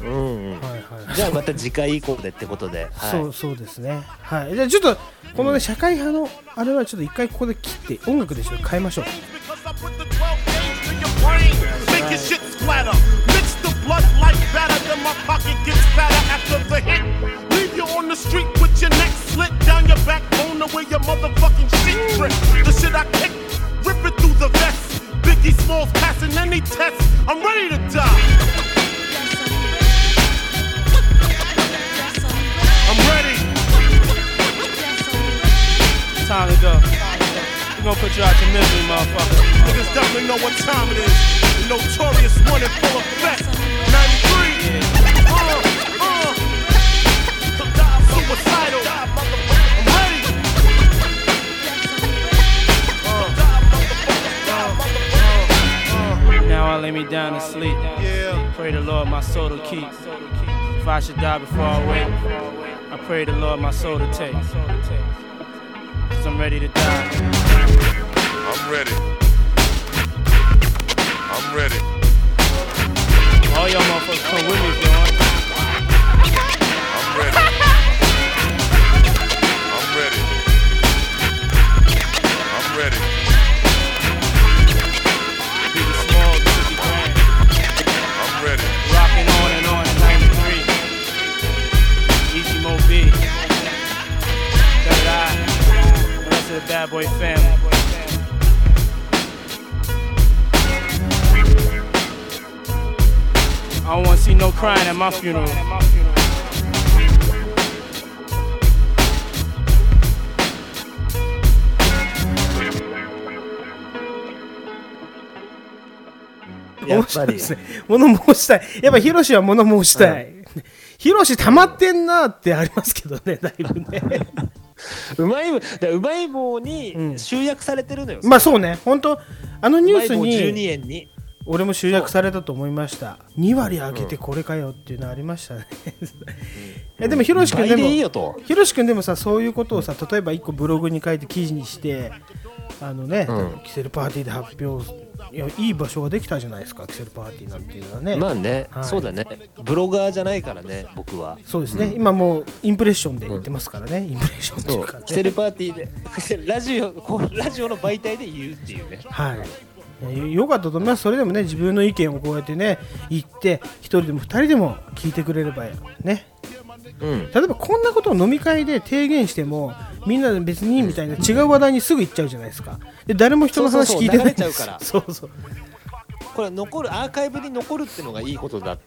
うんうん。はいはい。じゃあまた次回以降でってことで、はい、そうそうですね。はい。じゃあちょっとこのね社会派のあれはちょっと一回ここで切って音楽でちょっと変えましょう。Because I put the 12 gauge to your brain, make your shit splatter. Mix the blood like batter, then my pocket gets fatter after the hit. Leave you on the street with your neck slit down your backbone to where your motherfucking shit trip. The shit I kick, rip it through the vest. Biggie Smalls passing any test. I'm ready to die. I'm ready. Time to go. We gonna put you out your misery, motherfucker. Niggas definitely know what time it is. The notorious one in full effect. 93. Uh, uh. Suicidal. I'm ready. Now I lay me down to sleep. Yeah. Pray the Lord my soul to keep. If I should die before I wake, I pray the Lord my soul to take. Cause I'm ready to die. I'm ready. I'm ready. All y'all motherfuckers come with me want. I'm ready. I'm ready. I'm ready. Biggie Small, 50 grand. I'm ready. Rocking on and on in 93. Easy Mo B. Third Eye. The rest of the Bad Boy family. I don't wanna see no crying at my funeral. やっぱり。ね物申したい。やっぱヒロシは物申したい、ヒロシ溜まってんなってありますけどねだいぶね。うまいうまい棒うんに集約されてるのよ、まあそうね。本当あのニュースうまい棒12に円に俺も集約されたと思いました。2割上げてこれかよっていうのありましたね、でもヒロシ君でもよと。ヒロシ君でもさそういうことをさ例えば1個ブログに書いて記事にしてあのね、うん。キセルパーティーで発表いやいい場所ができたじゃないですかキセルパーティーなんていうのはね、まあね、はい。そうだね。ブロガーじゃないからね僕は。そうですね、今もうインプレッションで言ってますからね、インプレッションっていそううか、ね、キセルパーティーでラジオこうラジオの媒体で言うっていうね。はいよかったと思います。それでもね自分の意見をこうやってね言って一人でも二人でも聞いてくれればね。うん。例えばこんなことを飲み会で提言してもみんなで別にみたいな違う話題にすぐ行っちゃうじゃないですか。で誰も人の話聞いてないそうそうそう流れちゃうから。そうそう。これは残るアーカイブに残るっていうのがいいことだっ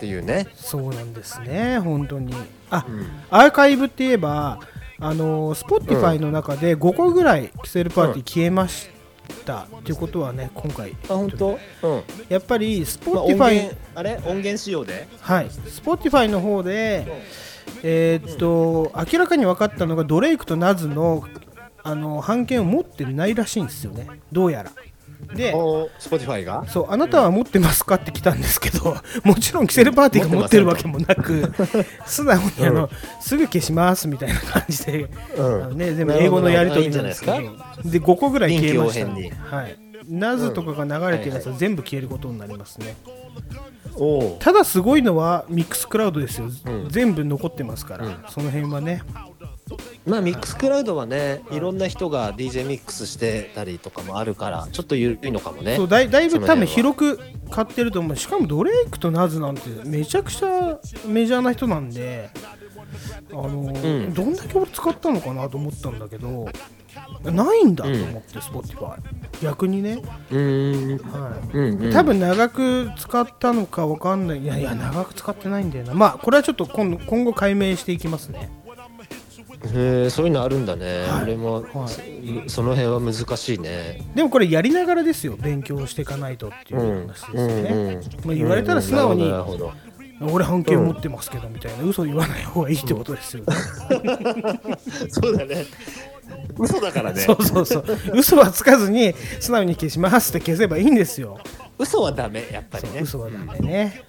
ていうね。そうなんですね本当に。あ、うん。アーカイブって言えばあの Spotify の中で5個ぐらいキセルパーティー消えましたっていうことはね今回あ本当？うん。やっぱり Spotify、源あれ？音源仕様で？はい、Spotify の方で、えーっと明らかに分かったのがドレイクとナズのあの版権を持ってないらしいんですよね、どうやら。で、お Spotify が？そうあなたは持ってますかって来たんですけど、もちろんキセルパーティーが持ってるわけもなく、素直にあの、すぐ消しますみたいな感じで、うん。ね、でも英語のやり取りなんですけど、で5個ぐらい消えました臨機応変に。はい。ナズとかが流れてるやつは全部消えることになりますね、おお。ただすごいのはミックスクラウドですよ、ん。全部残ってますから、うん。その辺はねまあミックスクラウドはねいろんな人が DJ ミックスしてたりとかもあるからちょっと緩いのかもね。そうだいだいぶ多分広く買ってると思う。しかもドレイクとナズなんてめちゃくちゃメジャーな人なんであの、ん。どんだけ俺使ったのかなと思ったんだけどないんだと思って、Spotify 逆にね、うーん。はい。うんうん。多分長く使ったのかわかんない。いやいや長く使ってないんだよな。まあこれはちょっと今度今後解明していきますねへえそういうのあるんだね、はい。俺も、はい。そその辺は難しいね。でもこれやりながらですよ勉強していかないとっていう話ですよね、まあ、言われたら素直に、俺半径持ってますけどみたいな。嘘言わない方がいいってことですよね、ほ どそうだね。嘘だからね。そうそうそう。嘘はつかずに素直に消しますって消せばいいんですよ。嘘はダメやっぱりね。嘘はダメね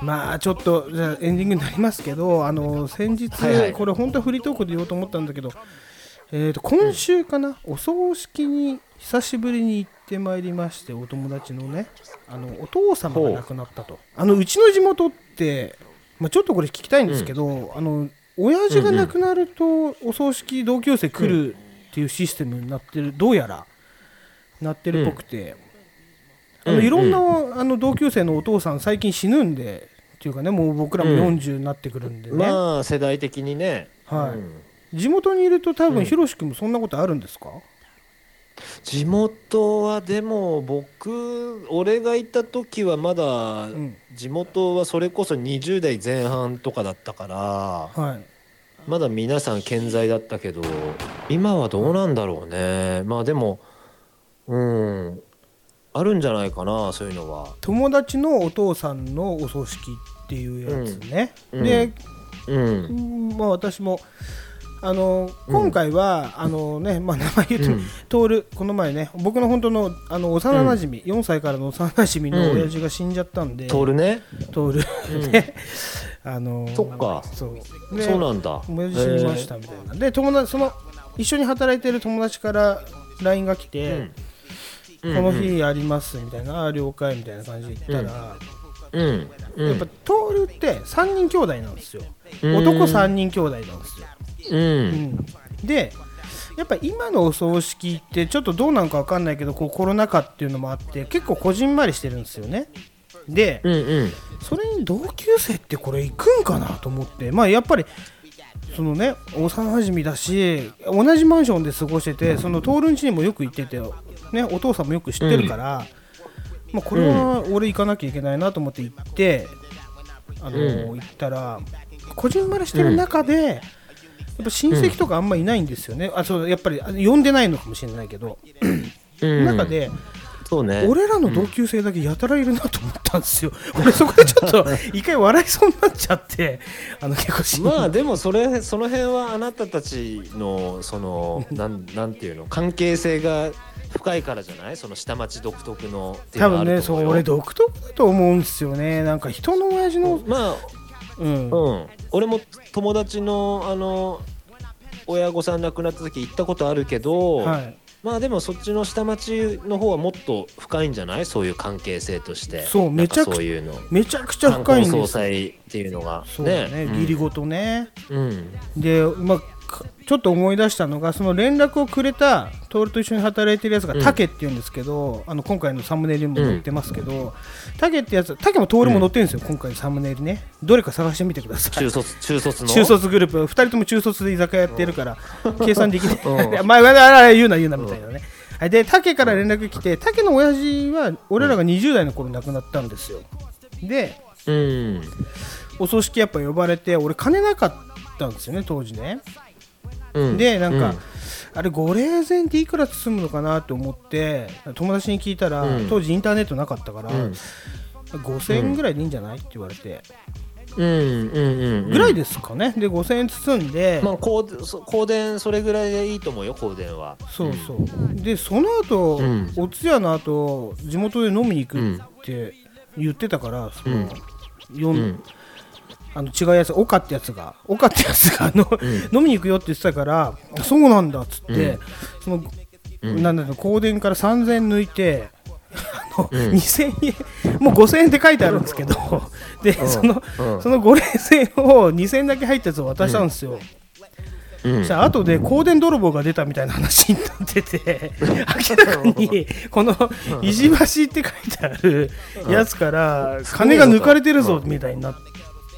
まあちょっとじゃあエンディングになりますけどあの先日、はいはい。これ本当はフリートークで言おうと思ったんだけど、えー、と今週かな、お葬式に久しぶりに行ってまいりましてお友達のねあのお父様が亡くなったと。あのうちの地元って、まあ、ちょっとこれ聞きたいんですけど、あの親父が亡くなるとお葬式同級生来るっていうシステムになってるどうやらなってるっぽくて、あのうん。いろんなあの同級生のお父さん最近死ぬんでっていうかねもう僕らもうん。40になってくるんでね、まあ世代的にね。はい。うん。地元にいると多分うん。ひろし君もそんなことあるんですか、地元はでも僕俺が行った時はまだん。地元はそれこそ20代前半とかだったからはい。まだ皆さん健在だったけど今はどうなんだろうねまあでもうんあるんじゃないかなそういうのは。友達のお父さんのお葬式っていうやつね、うん。で、うん。うんまあ私もあの今回は、あのねまあ、名前言ってうん。ト徹この前ね僕の本当のあの幼なじみ、4歳からの幼なじみの親父が死んじゃったんで、徹ね。トールで、あのそっか。そう。でそうなんだ。親父死にましたみたいな、で友達その一緒に働いてる友達から LINE が来て、うんこの日やりますみたいな、ああ了解みたいな感じで言ったら、うん。うん。やっぱトールって3人兄弟なんですよ、うん。男3人兄弟なんですよ、うん。うん。でやっぱ今のお葬式ってちょっとどうなのか分かんないけどこうコロナ禍っていうのもあって結構こじんまりしてるんですよね。で、うんうん。それに同級生ってこれ行くんかなと思って。まあやっぱりそのね幼馴染だし同じマンションで過ごしててその徹ん家にもよく行ってて、ね、お父さんもよく知ってるから、まあ、これは俺行かなきゃいけないなと思って行って、あのうん。行ったらこじんまりしてる中で、やっぱ親戚とかあんまいないんですよね、あそうやっぱりあ呼んでないのかもしれないけど、うん。中でそうね。俺らの同級生だけやたらいるなと思ったんですよ、俺そこでちょっと一回笑いそうになっちゃって。あの結構まあでもそれその辺はあなたたちのそのなんなんていうの関係性が深いからじゃない？その下町独特の多分ねそう俺独特だと思うんですよね。なんか人の親父のまあうん。うん。俺も友達のあの親御さん亡くなった時行ったことあるけど、はいまあでもそっちの下町の方はもっと深いんじゃない？そういう関係性として。そうめちゃくそういうの。めちゃくちゃ深いん冠ですよ。婚葬祭っていうのが。そうだね。義理ごごとね、うん。でまあかちょっと思い出したのがその連絡をくれた徹と一緒に働いてるやつがうんタケっていうんですけど、あの今回のサムネイルにも載ってますけど、タケってやつタケも徹も載ってるんですよ、今回のサムネイルね。どれか探してみてください。中卒中卒の？中卒グループ。2人とも中卒で居酒屋やってるから計算できない。うん。いやまあまああ言うな言うなみたいなね。はいで竹から連絡来て竹の親父は俺らが20代の頃亡くなったんですよ。でうん。お葬式やっぱ呼ばれて俺金なかったんですよね当時ね。うんでなんか、うん。あれ5霊前っていくら包むのかなと思って友達に聞いたら、うん。当時インターネットなかったから、うん。5000円ぐらいでいいんじゃないって言われて、うんうんうんぐらいですかね。で5000円包んで、まあ香そ香典それぐらいでいいと思うよ香典は。そうそう、でその後、うん。お通夜の後地元で飲みに行くって言ってたからその、うんあの違うやつ岡ってやつが岡ってやつがあの、飲みに行くよって言ってたからそうなんだっつって、その、なんだろう香典から3000円抜いてあの、2000円もう5000円って書いてあるんですけどで、その、うん。その5連戦を2000円だけ入ったやつを渡したんですよ、うん。そしたら後で香典泥棒が出たみたいな話になってて明らかにこの「石橋」って書いてあるやつから金が抜かれてるぞみたいになって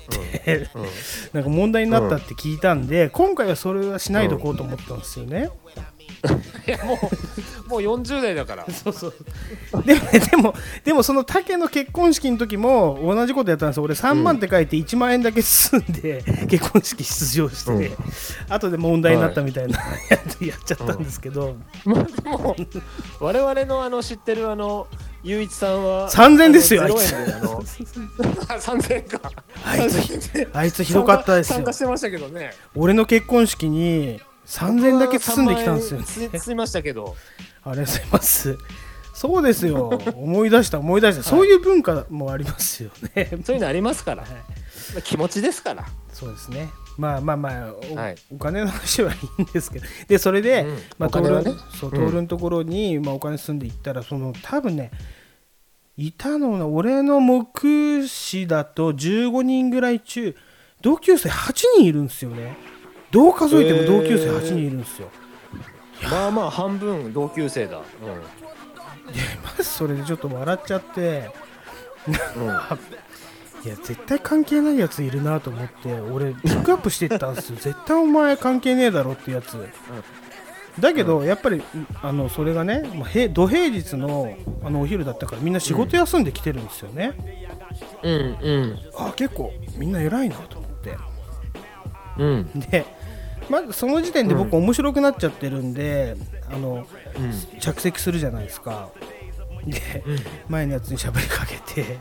なんか問題になったって聞いたんで今回はそれはしないとこうと思ったんですよね。いやもうもう40代だから。そうそう。でもねでもでもその竹の結婚式の時も同じことやったんですよ。俺3万って書いて1万円だけ進んで結婚式出場して、うん。後で問題になったみたいなやつ やっちゃったんですけど、まあでも我々のあの知ってるあのゆういちさんは3000ですよあいつ。0円であの 3000円か。あいつ。あいつひどかったですよ。参加してましたけどね。俺の結婚式に3000円だけ包んできたんですよ、ね、3万円つ 包みましたけど。ありがとうございます。そうですよ。思い出した思い出した、そういう文化もありますよね。そういうのありますから、気持ちですから。そうですね。まあまあまあお,、はい。お金の話はいいんですけど、でそれで、うん。まあね。そううん徹のところに、まあお金住んで行ったらその多分ねいたのが俺の目視だと15人ぐらい中同級生8人いるんですよね。どう数えても同級生8人いるんですよ。まあまあ半分同級生だ、まずそれでちょっと笑っちゃって。うんうん、いや絶対関係ないやついるなと思って俺ピックアップしてったんですよ絶対お前関係ねえだろってやつだけどやっぱりあのそれがねまあへ土平日のあのお昼だったからみんな仕事休んできてるんですよね、うんうん。あ結構みんな偉いなと思って。うん。でまずその時点で僕面白くなっちゃってるんで、あのうん。着席するじゃないですか。で、前のやつに喋りかけて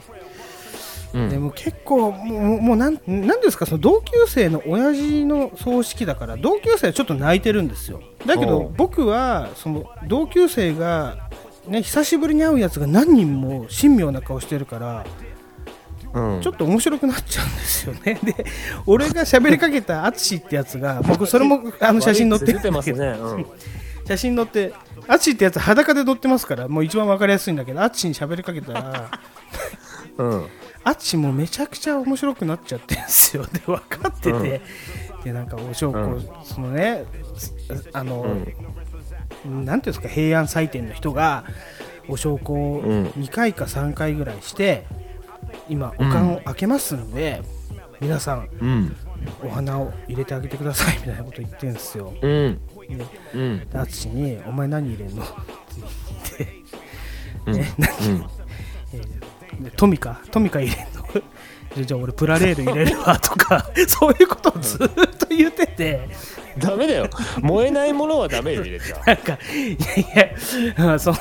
うん。でも結構もうもうなんなんですかその同級生の親父の葬式だから同級生はちょっと泣いてるんですよ。だけど僕はその同級生がね久しぶりに会うやつが何人も神妙な顔してるからうん。ちょっと面白くなっちゃうんですよね。で俺が喋りかけた 淳ってやつが僕それもあの写真載ってる出てますね、うん、写真載って淳ってやつ裸で載ってますからもう一番わかりやすいんだけど淳に喋りかけたらうん。あっちもめちゃくちゃ面白くなっちゃってんですよ。で分かってて、うん。でなんかお証拠、うん。そのねあの、なんていうんですか平安祭典の人がお証拠をうん。2回か3回ぐらいして、今お棺を開けますんで、皆さんうん。お花を入れてあげてくださいみたいなこと言ってるんですよ。うん。でうん。に「お前何入れんの?」って言って。うん。え 何えーでトミカトミカ入れんの。でじゃあ俺プラレール入れるわとか そういうことをずっと言ってて。ダメだよ。燃えないものはダメよ入れちゃ なんかいやいやあそう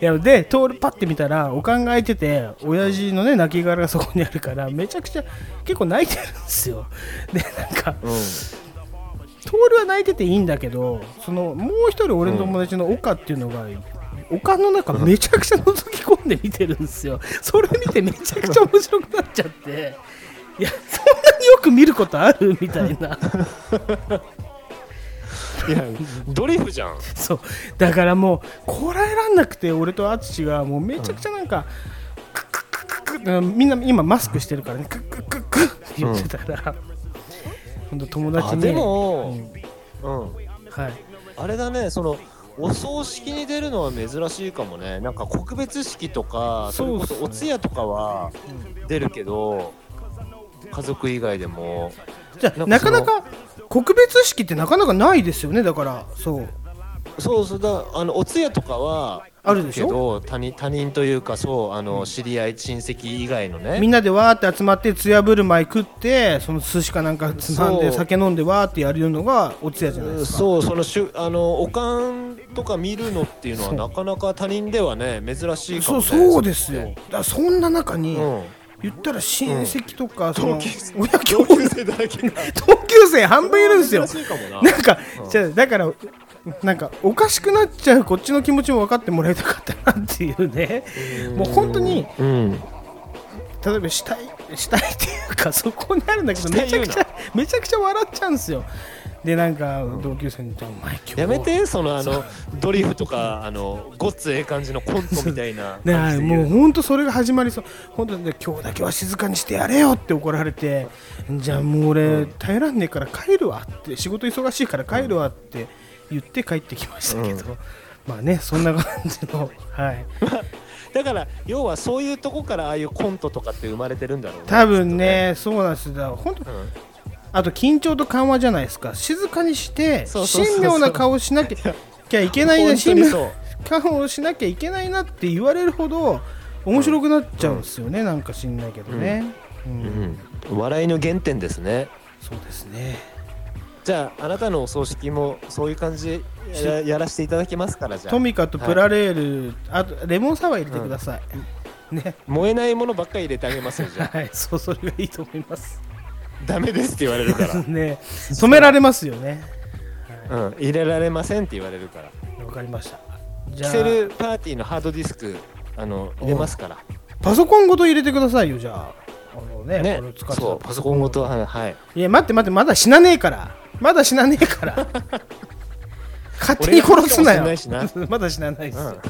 いやで通るパッて見たらお考えてて親父のね亡骸がそこにあるからめちゃくちゃ結構泣いてるんですよ。でなんかうん。トールは泣いてていいんだけどそのもう一人俺の友達の岡っていうのが、丘の中めちゃくちゃ覗き込んで見てるんですよ。それ見てめちゃくちゃ面白くなっちゃって。いやそんなによく見ることあるみたいな。いやドリフじゃん。そう。だからもうこらえらんなくて俺と淳がもうめちゃくちゃなんか、みんな今マスクしてるからねクックックックッって言ってたら、ほんと友達にあでも、うん、はいあれだねそのお葬式に出るのは珍しいかもね。なんか告別式とかそれこそお通夜とかは出るけど、家族以外でも。じゃあなかなか告別式ってなかなかないですよね。だからそう。そうそうだあのお通夜とかはあるでしょ？けど他人他人というかそうあの知り合い親戚以外のね。みんなでわーって集まってつやぶる舞食ってその寿司かなんかつまんでそう。酒飲んでわーってやるのがお通夜じゃないですか。そうそのしゅあのおかんとか見るのっていうのはそう。なかなか他人ではね珍しいかそうもねそうですよ。だそんな中に、うん。言ったら親戚とか、その同級生親兄同級生だらけが 同級生半分いるんですよ。珍しいかもな。なんか、じゃあだからなんかおかしくなっちゃうこっちの気持ちも分かってもらいたかったなっていうね。もう本当にうん。例えば死体したいっていうかそこにあるんだけどめちゃくちゃめちゃくちゃ笑っちゃうんですよ。でなんか同級生に言って「お前今日やめてそのあのドリフとかあのごっつええ感じのコントみたいな。ねもう本当それが始まりそう。本当に今日だけは静かにしてやれよって怒られてじゃあもう俺耐えらんねえから帰るわって仕事忙しいから帰るわって言って帰ってきましたけど、まあねそんな感じの はい。だから要はそういうとこからああいうコントとかって生まれてるんだろうね。多分ねそうなんですよ。だ本当きっとねあと緊張と緩和じゃないですか。静かにして神妙な顔をしなきゃいけないな神妙な顔をしなきゃいけないなって言われるほど面白くなっちゃうんですよね、なんか知んないけどね、うん。うん、笑いの原点ですね。そうですねじゃああなたのお葬式もそういう感じでややらせていただきますからじゃあ。トミカとプラレール、あとレモンサワー入れてください、ね。燃えないものばっかり入れてあげますよじゃあ。はい。そうそれがいいと思います。ダメですって言われるから、ね。止められますよね。うん、入れられませんって言われるから。わかりました。じキセルパーティーのハードディスクあの入れますから。パソコンごと入れてくださいよじゃあ。あのねね。これ使ってた。そうパソコンごとはい、はい、いや待って待ってまだ死なねえからまだ死なねえから。勝手に殺すなよ。まだ死なないですよ、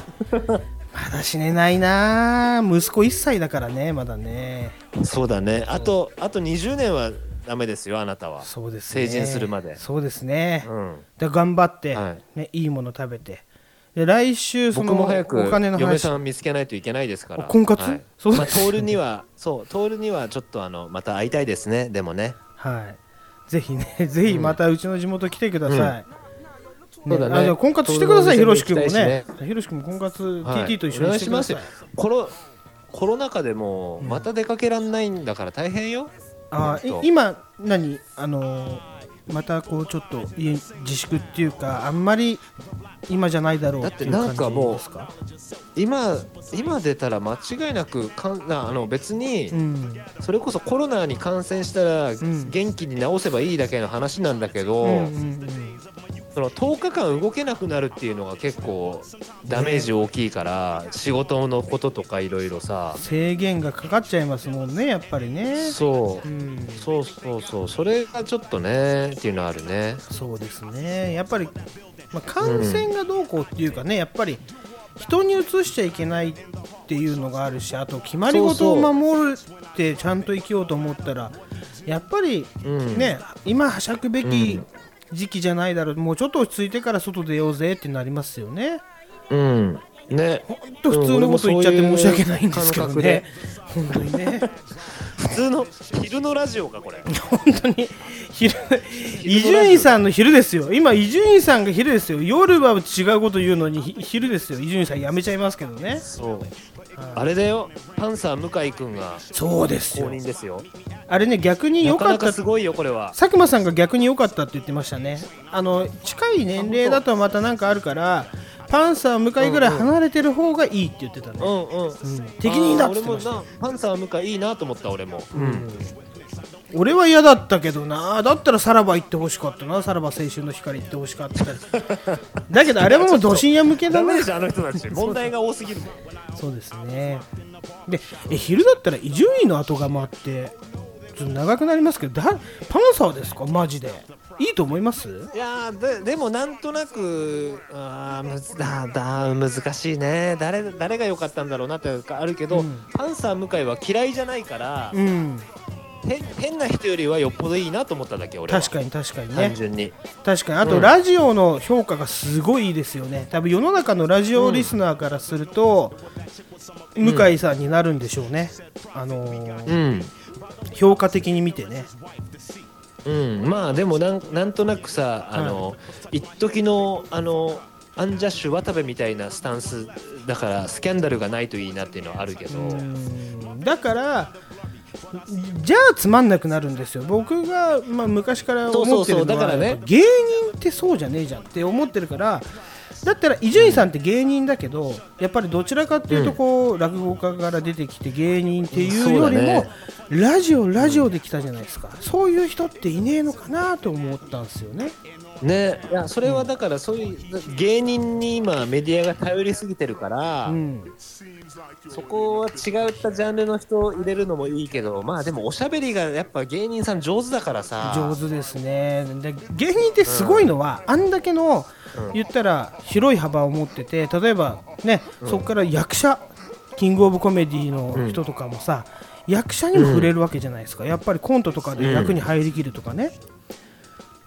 まだ死ねないな。息子1歳だからねまだね。そうだね。あとあと20年はダメですよあなたは。そうですね。成人するまで。そうですね、うん。で頑張って、はい。ね、いいもの食べて。で来週その僕も早くお金の話。嫁さん見つけないといけないですから。お婚活？はい。そう。まあ、トールにはそうトールにはちょっとあのまた会いたいですね。でもね。はいぜひね ぜひまたうちの地元来てください、ねそうだね。あじゃあ婚活してください、ひ東ろし君も京にね。ひろし君も婚活、はい TT と一緒にしてください。コロコロナ禍でもまた出かけらんないんだから大変よ、あほんとい今、何？あのーまたこうちょっと家自粛っていうか、あんまり今じゃないだろうっていうだっ感じてなんかもうですか今今出たら間違いなくかんあの別にうん。それこそコロナに感染したらん。元気に治せばいいだけの話なんだけど、その10日間動けなくなるっていうのが結構ダメージ大きいから、仕事のこととかいろいろさ、制限がかかっちゃいますもんね、やっぱりね。そう。うん、そうそうそう。それがちょっとねっていうのはあるね。そうですね、やっぱり、まあ、感染がどうこうっていうかね、やっぱり人にうつしちゃいけないっていうのがあるし、あと決まり事を守るってちゃんと生きようと思ったら、やっぱりうん。ね、今はしゃくべき時期じゃないだろう、もうちょっと落ち着いてから外出ようぜってなりますよね。うんね。本当普通のこと言っちゃって申し訳ないんですけど俺もそういうね。本当にね。普通の昼のラジオかこれ。本当に昼伊集院さんの昼ですよ。今伊集院さんが昼ですよ。夜は違うこと言うのにひ昼ですよ。伊集院さんやめちゃいますけどね。そう。あれだよ。パンサー向井くんがそうです公よ認ですよ。あれね逆にな良かった。すごいよこれは。佐久間さんが逆に良かったって言ってましたね。あの近い年齢だとまたなんかあるからパンサー向井ぐらい離れてる方がいいって言ってたね、うんうん、適任だっあー俺もて言ってました。なパンサー向井いいなと思った俺も、うん、俺は嫌だったけどな。だったらさらば行ってほしかったな。さらば青春の光行ってほしかった。だけどあれはもうど深夜向けだな。ダメでしょあの人たち。問題が多すぎる。もんそうですね。で、え昼だったら伊集院の後釜って、ちょっと長くなりますけど、だパンサーですか、マジで。いいと思います？いやーででもなんとなくあーむずだだ難しいね。誰誰が良かったんだろうなっていうかあるけど、うん。パンサー向井は嫌いじゃないから、うん、へ変な人よりはよっぽどいいなと思っただけ俺は。確かに確かに単ね。純に。確かに、あとうん。ラジオの評価がすごいいいですよね。多分世の中のラジオリスナーからすると、向井さんになるんでしょうね。あのーうん評価的に見てね。うん、まあでもなんなんとなくさあの、一時のあのアンジャッシュ渡部みたいなスタンスだからスキャンダルがないといいなっていうのはあるけど、うん。だからじゃあつまんなくなるんですよ。僕が、まあ、昔から思ってるのはそうそうそう。だからね。芸人ってそうじゃねえじゃんって思ってるからだったら伊集院さんって芸人だけど、やっぱりどちらかっていうとこう、落語家から出てきて芸人っていうよりも、ラジオラジオで来たじゃないですか、そういう人っていねえのかなと思ったんですよね。ね。いやそれはだからそういう芸人に今メディアが頼りすぎてるから、うん。そこは違ったジャンルの人を入れるのもいいけどまあでもおしゃべりがやっぱ芸人さん上手だからさ。上手ですね。で芸人ってすごいのは、あんだけの、うん。言ったら広い幅を持ってて例えばね、そこから役者キングオブコメディの人とかもさ、役者にも触れるわけじゃないですか、やっぱりコントとかで役に入りきるとかね、うん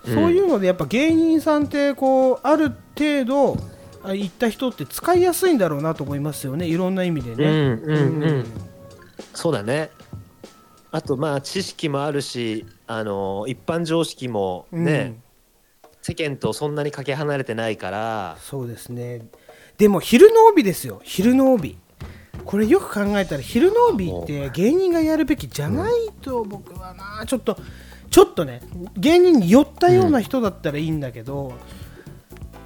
そういうのでやっぱ芸人さんってこうある程度あ行った人って使いやすいんだろうなと思いますよね。いろんな意味でね。うんうんうん、うん。そうだね。あとまあ知識もあるしあの一般常識もね、世間とそんなにかけ離れてないから。そうですね。でも昼の帯ですよ。昼の帯。これよく考えたら昼の帯って芸人がやるべきじゃないと僕はな。ちょっとちょっとね芸人に寄ったような人だったらいいんだけど、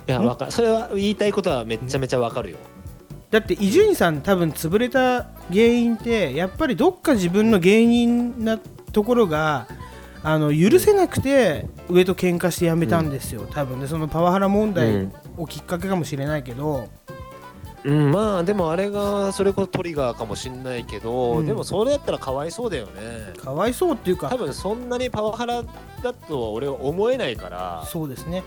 いやわかそれは言いたいことはめちゃめちゃわかるよ、だって伊集院さん多分潰れた原因ってやっぱりどっか自分の芸人なところがあの許せなくて上と喧嘩して辞めたんですよ、多分ねそのパワハラ問題をきっかけかもしれないけど、うん、まあでもあれがそれこそトリガーかもしんないけど、うんでもそれやったらかわいそうだよねかわいそうっていうか多分そんなにパワハラだとは俺は思えないからそうですね。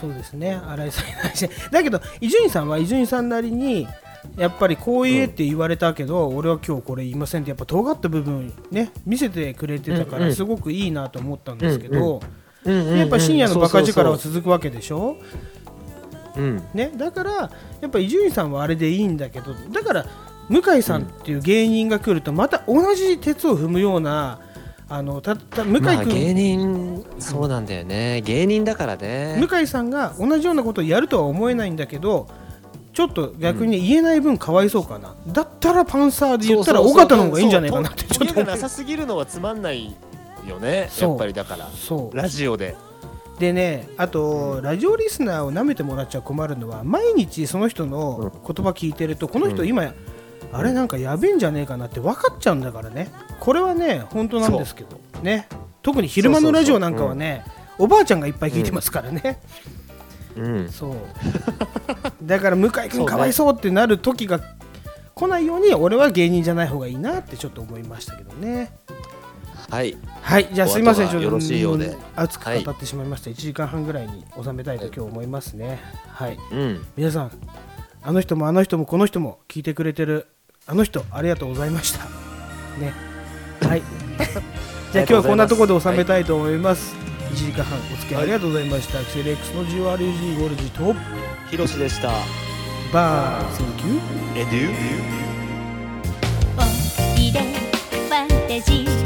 そうですね。新井さんに対して。だけど、伊集院さんは伊集院さんなりに、やっぱりこう言えって言われたけど、俺は今日これ言いませんって、やっぱ尖った部分ね、見せてくれてたから、うんうんすごくいいなと思ったんですけど、うんうんうんやっぱ深夜のバカ力は続くわけでしょそううん。ね、だから、やっぱ伊集院さんはあれでいいんだけど、だから、向井さんっていう芸人が来ると、また同じ鉄を踏むような、あのたた向井まあ君、芸人そうなんだよね。芸人だからね。向井さんが同じようなことをやるとは思えないんだけどちょっと逆に言えない分かわいそうかな、だったらパンサーで言ったら尾形の方がいいんじゃないかなってちょっとなさすぎるのはつまんないよね。やっぱりだから。そう。ラジオででねあと、ラジオリスナーを舐めてもらっちゃ困るのは毎日その人の言葉聞いてるとこの人今、あれなんかやべえんじゃねえかなって分かっちゃうんだからね。これはね本当なんですけどね。特に昼間のラジオなんかはねおばあちゃんがいっぱい聞いてますからね、うん。そう。だから向井君かわいそうってなる時が来ないように俺は芸人じゃない方がいいなってちょっと思いましたけどねはい。はいじゃあすいませんお後がよろしいようで。ん熱く語ってしまいました、1時間半ぐらいに収めたいと今日思いますね。はい。うん。皆さんあの人もあの人もこの人も聞いてくれてるあの人ありがとうございました。ね。はい。じゃあ今日はこんなところで収めたいと思います、1時間半お付き合いありがとうございました、アクセル X の GRUG ゴールジとひろしでしたバーセンキュー。エデュおいで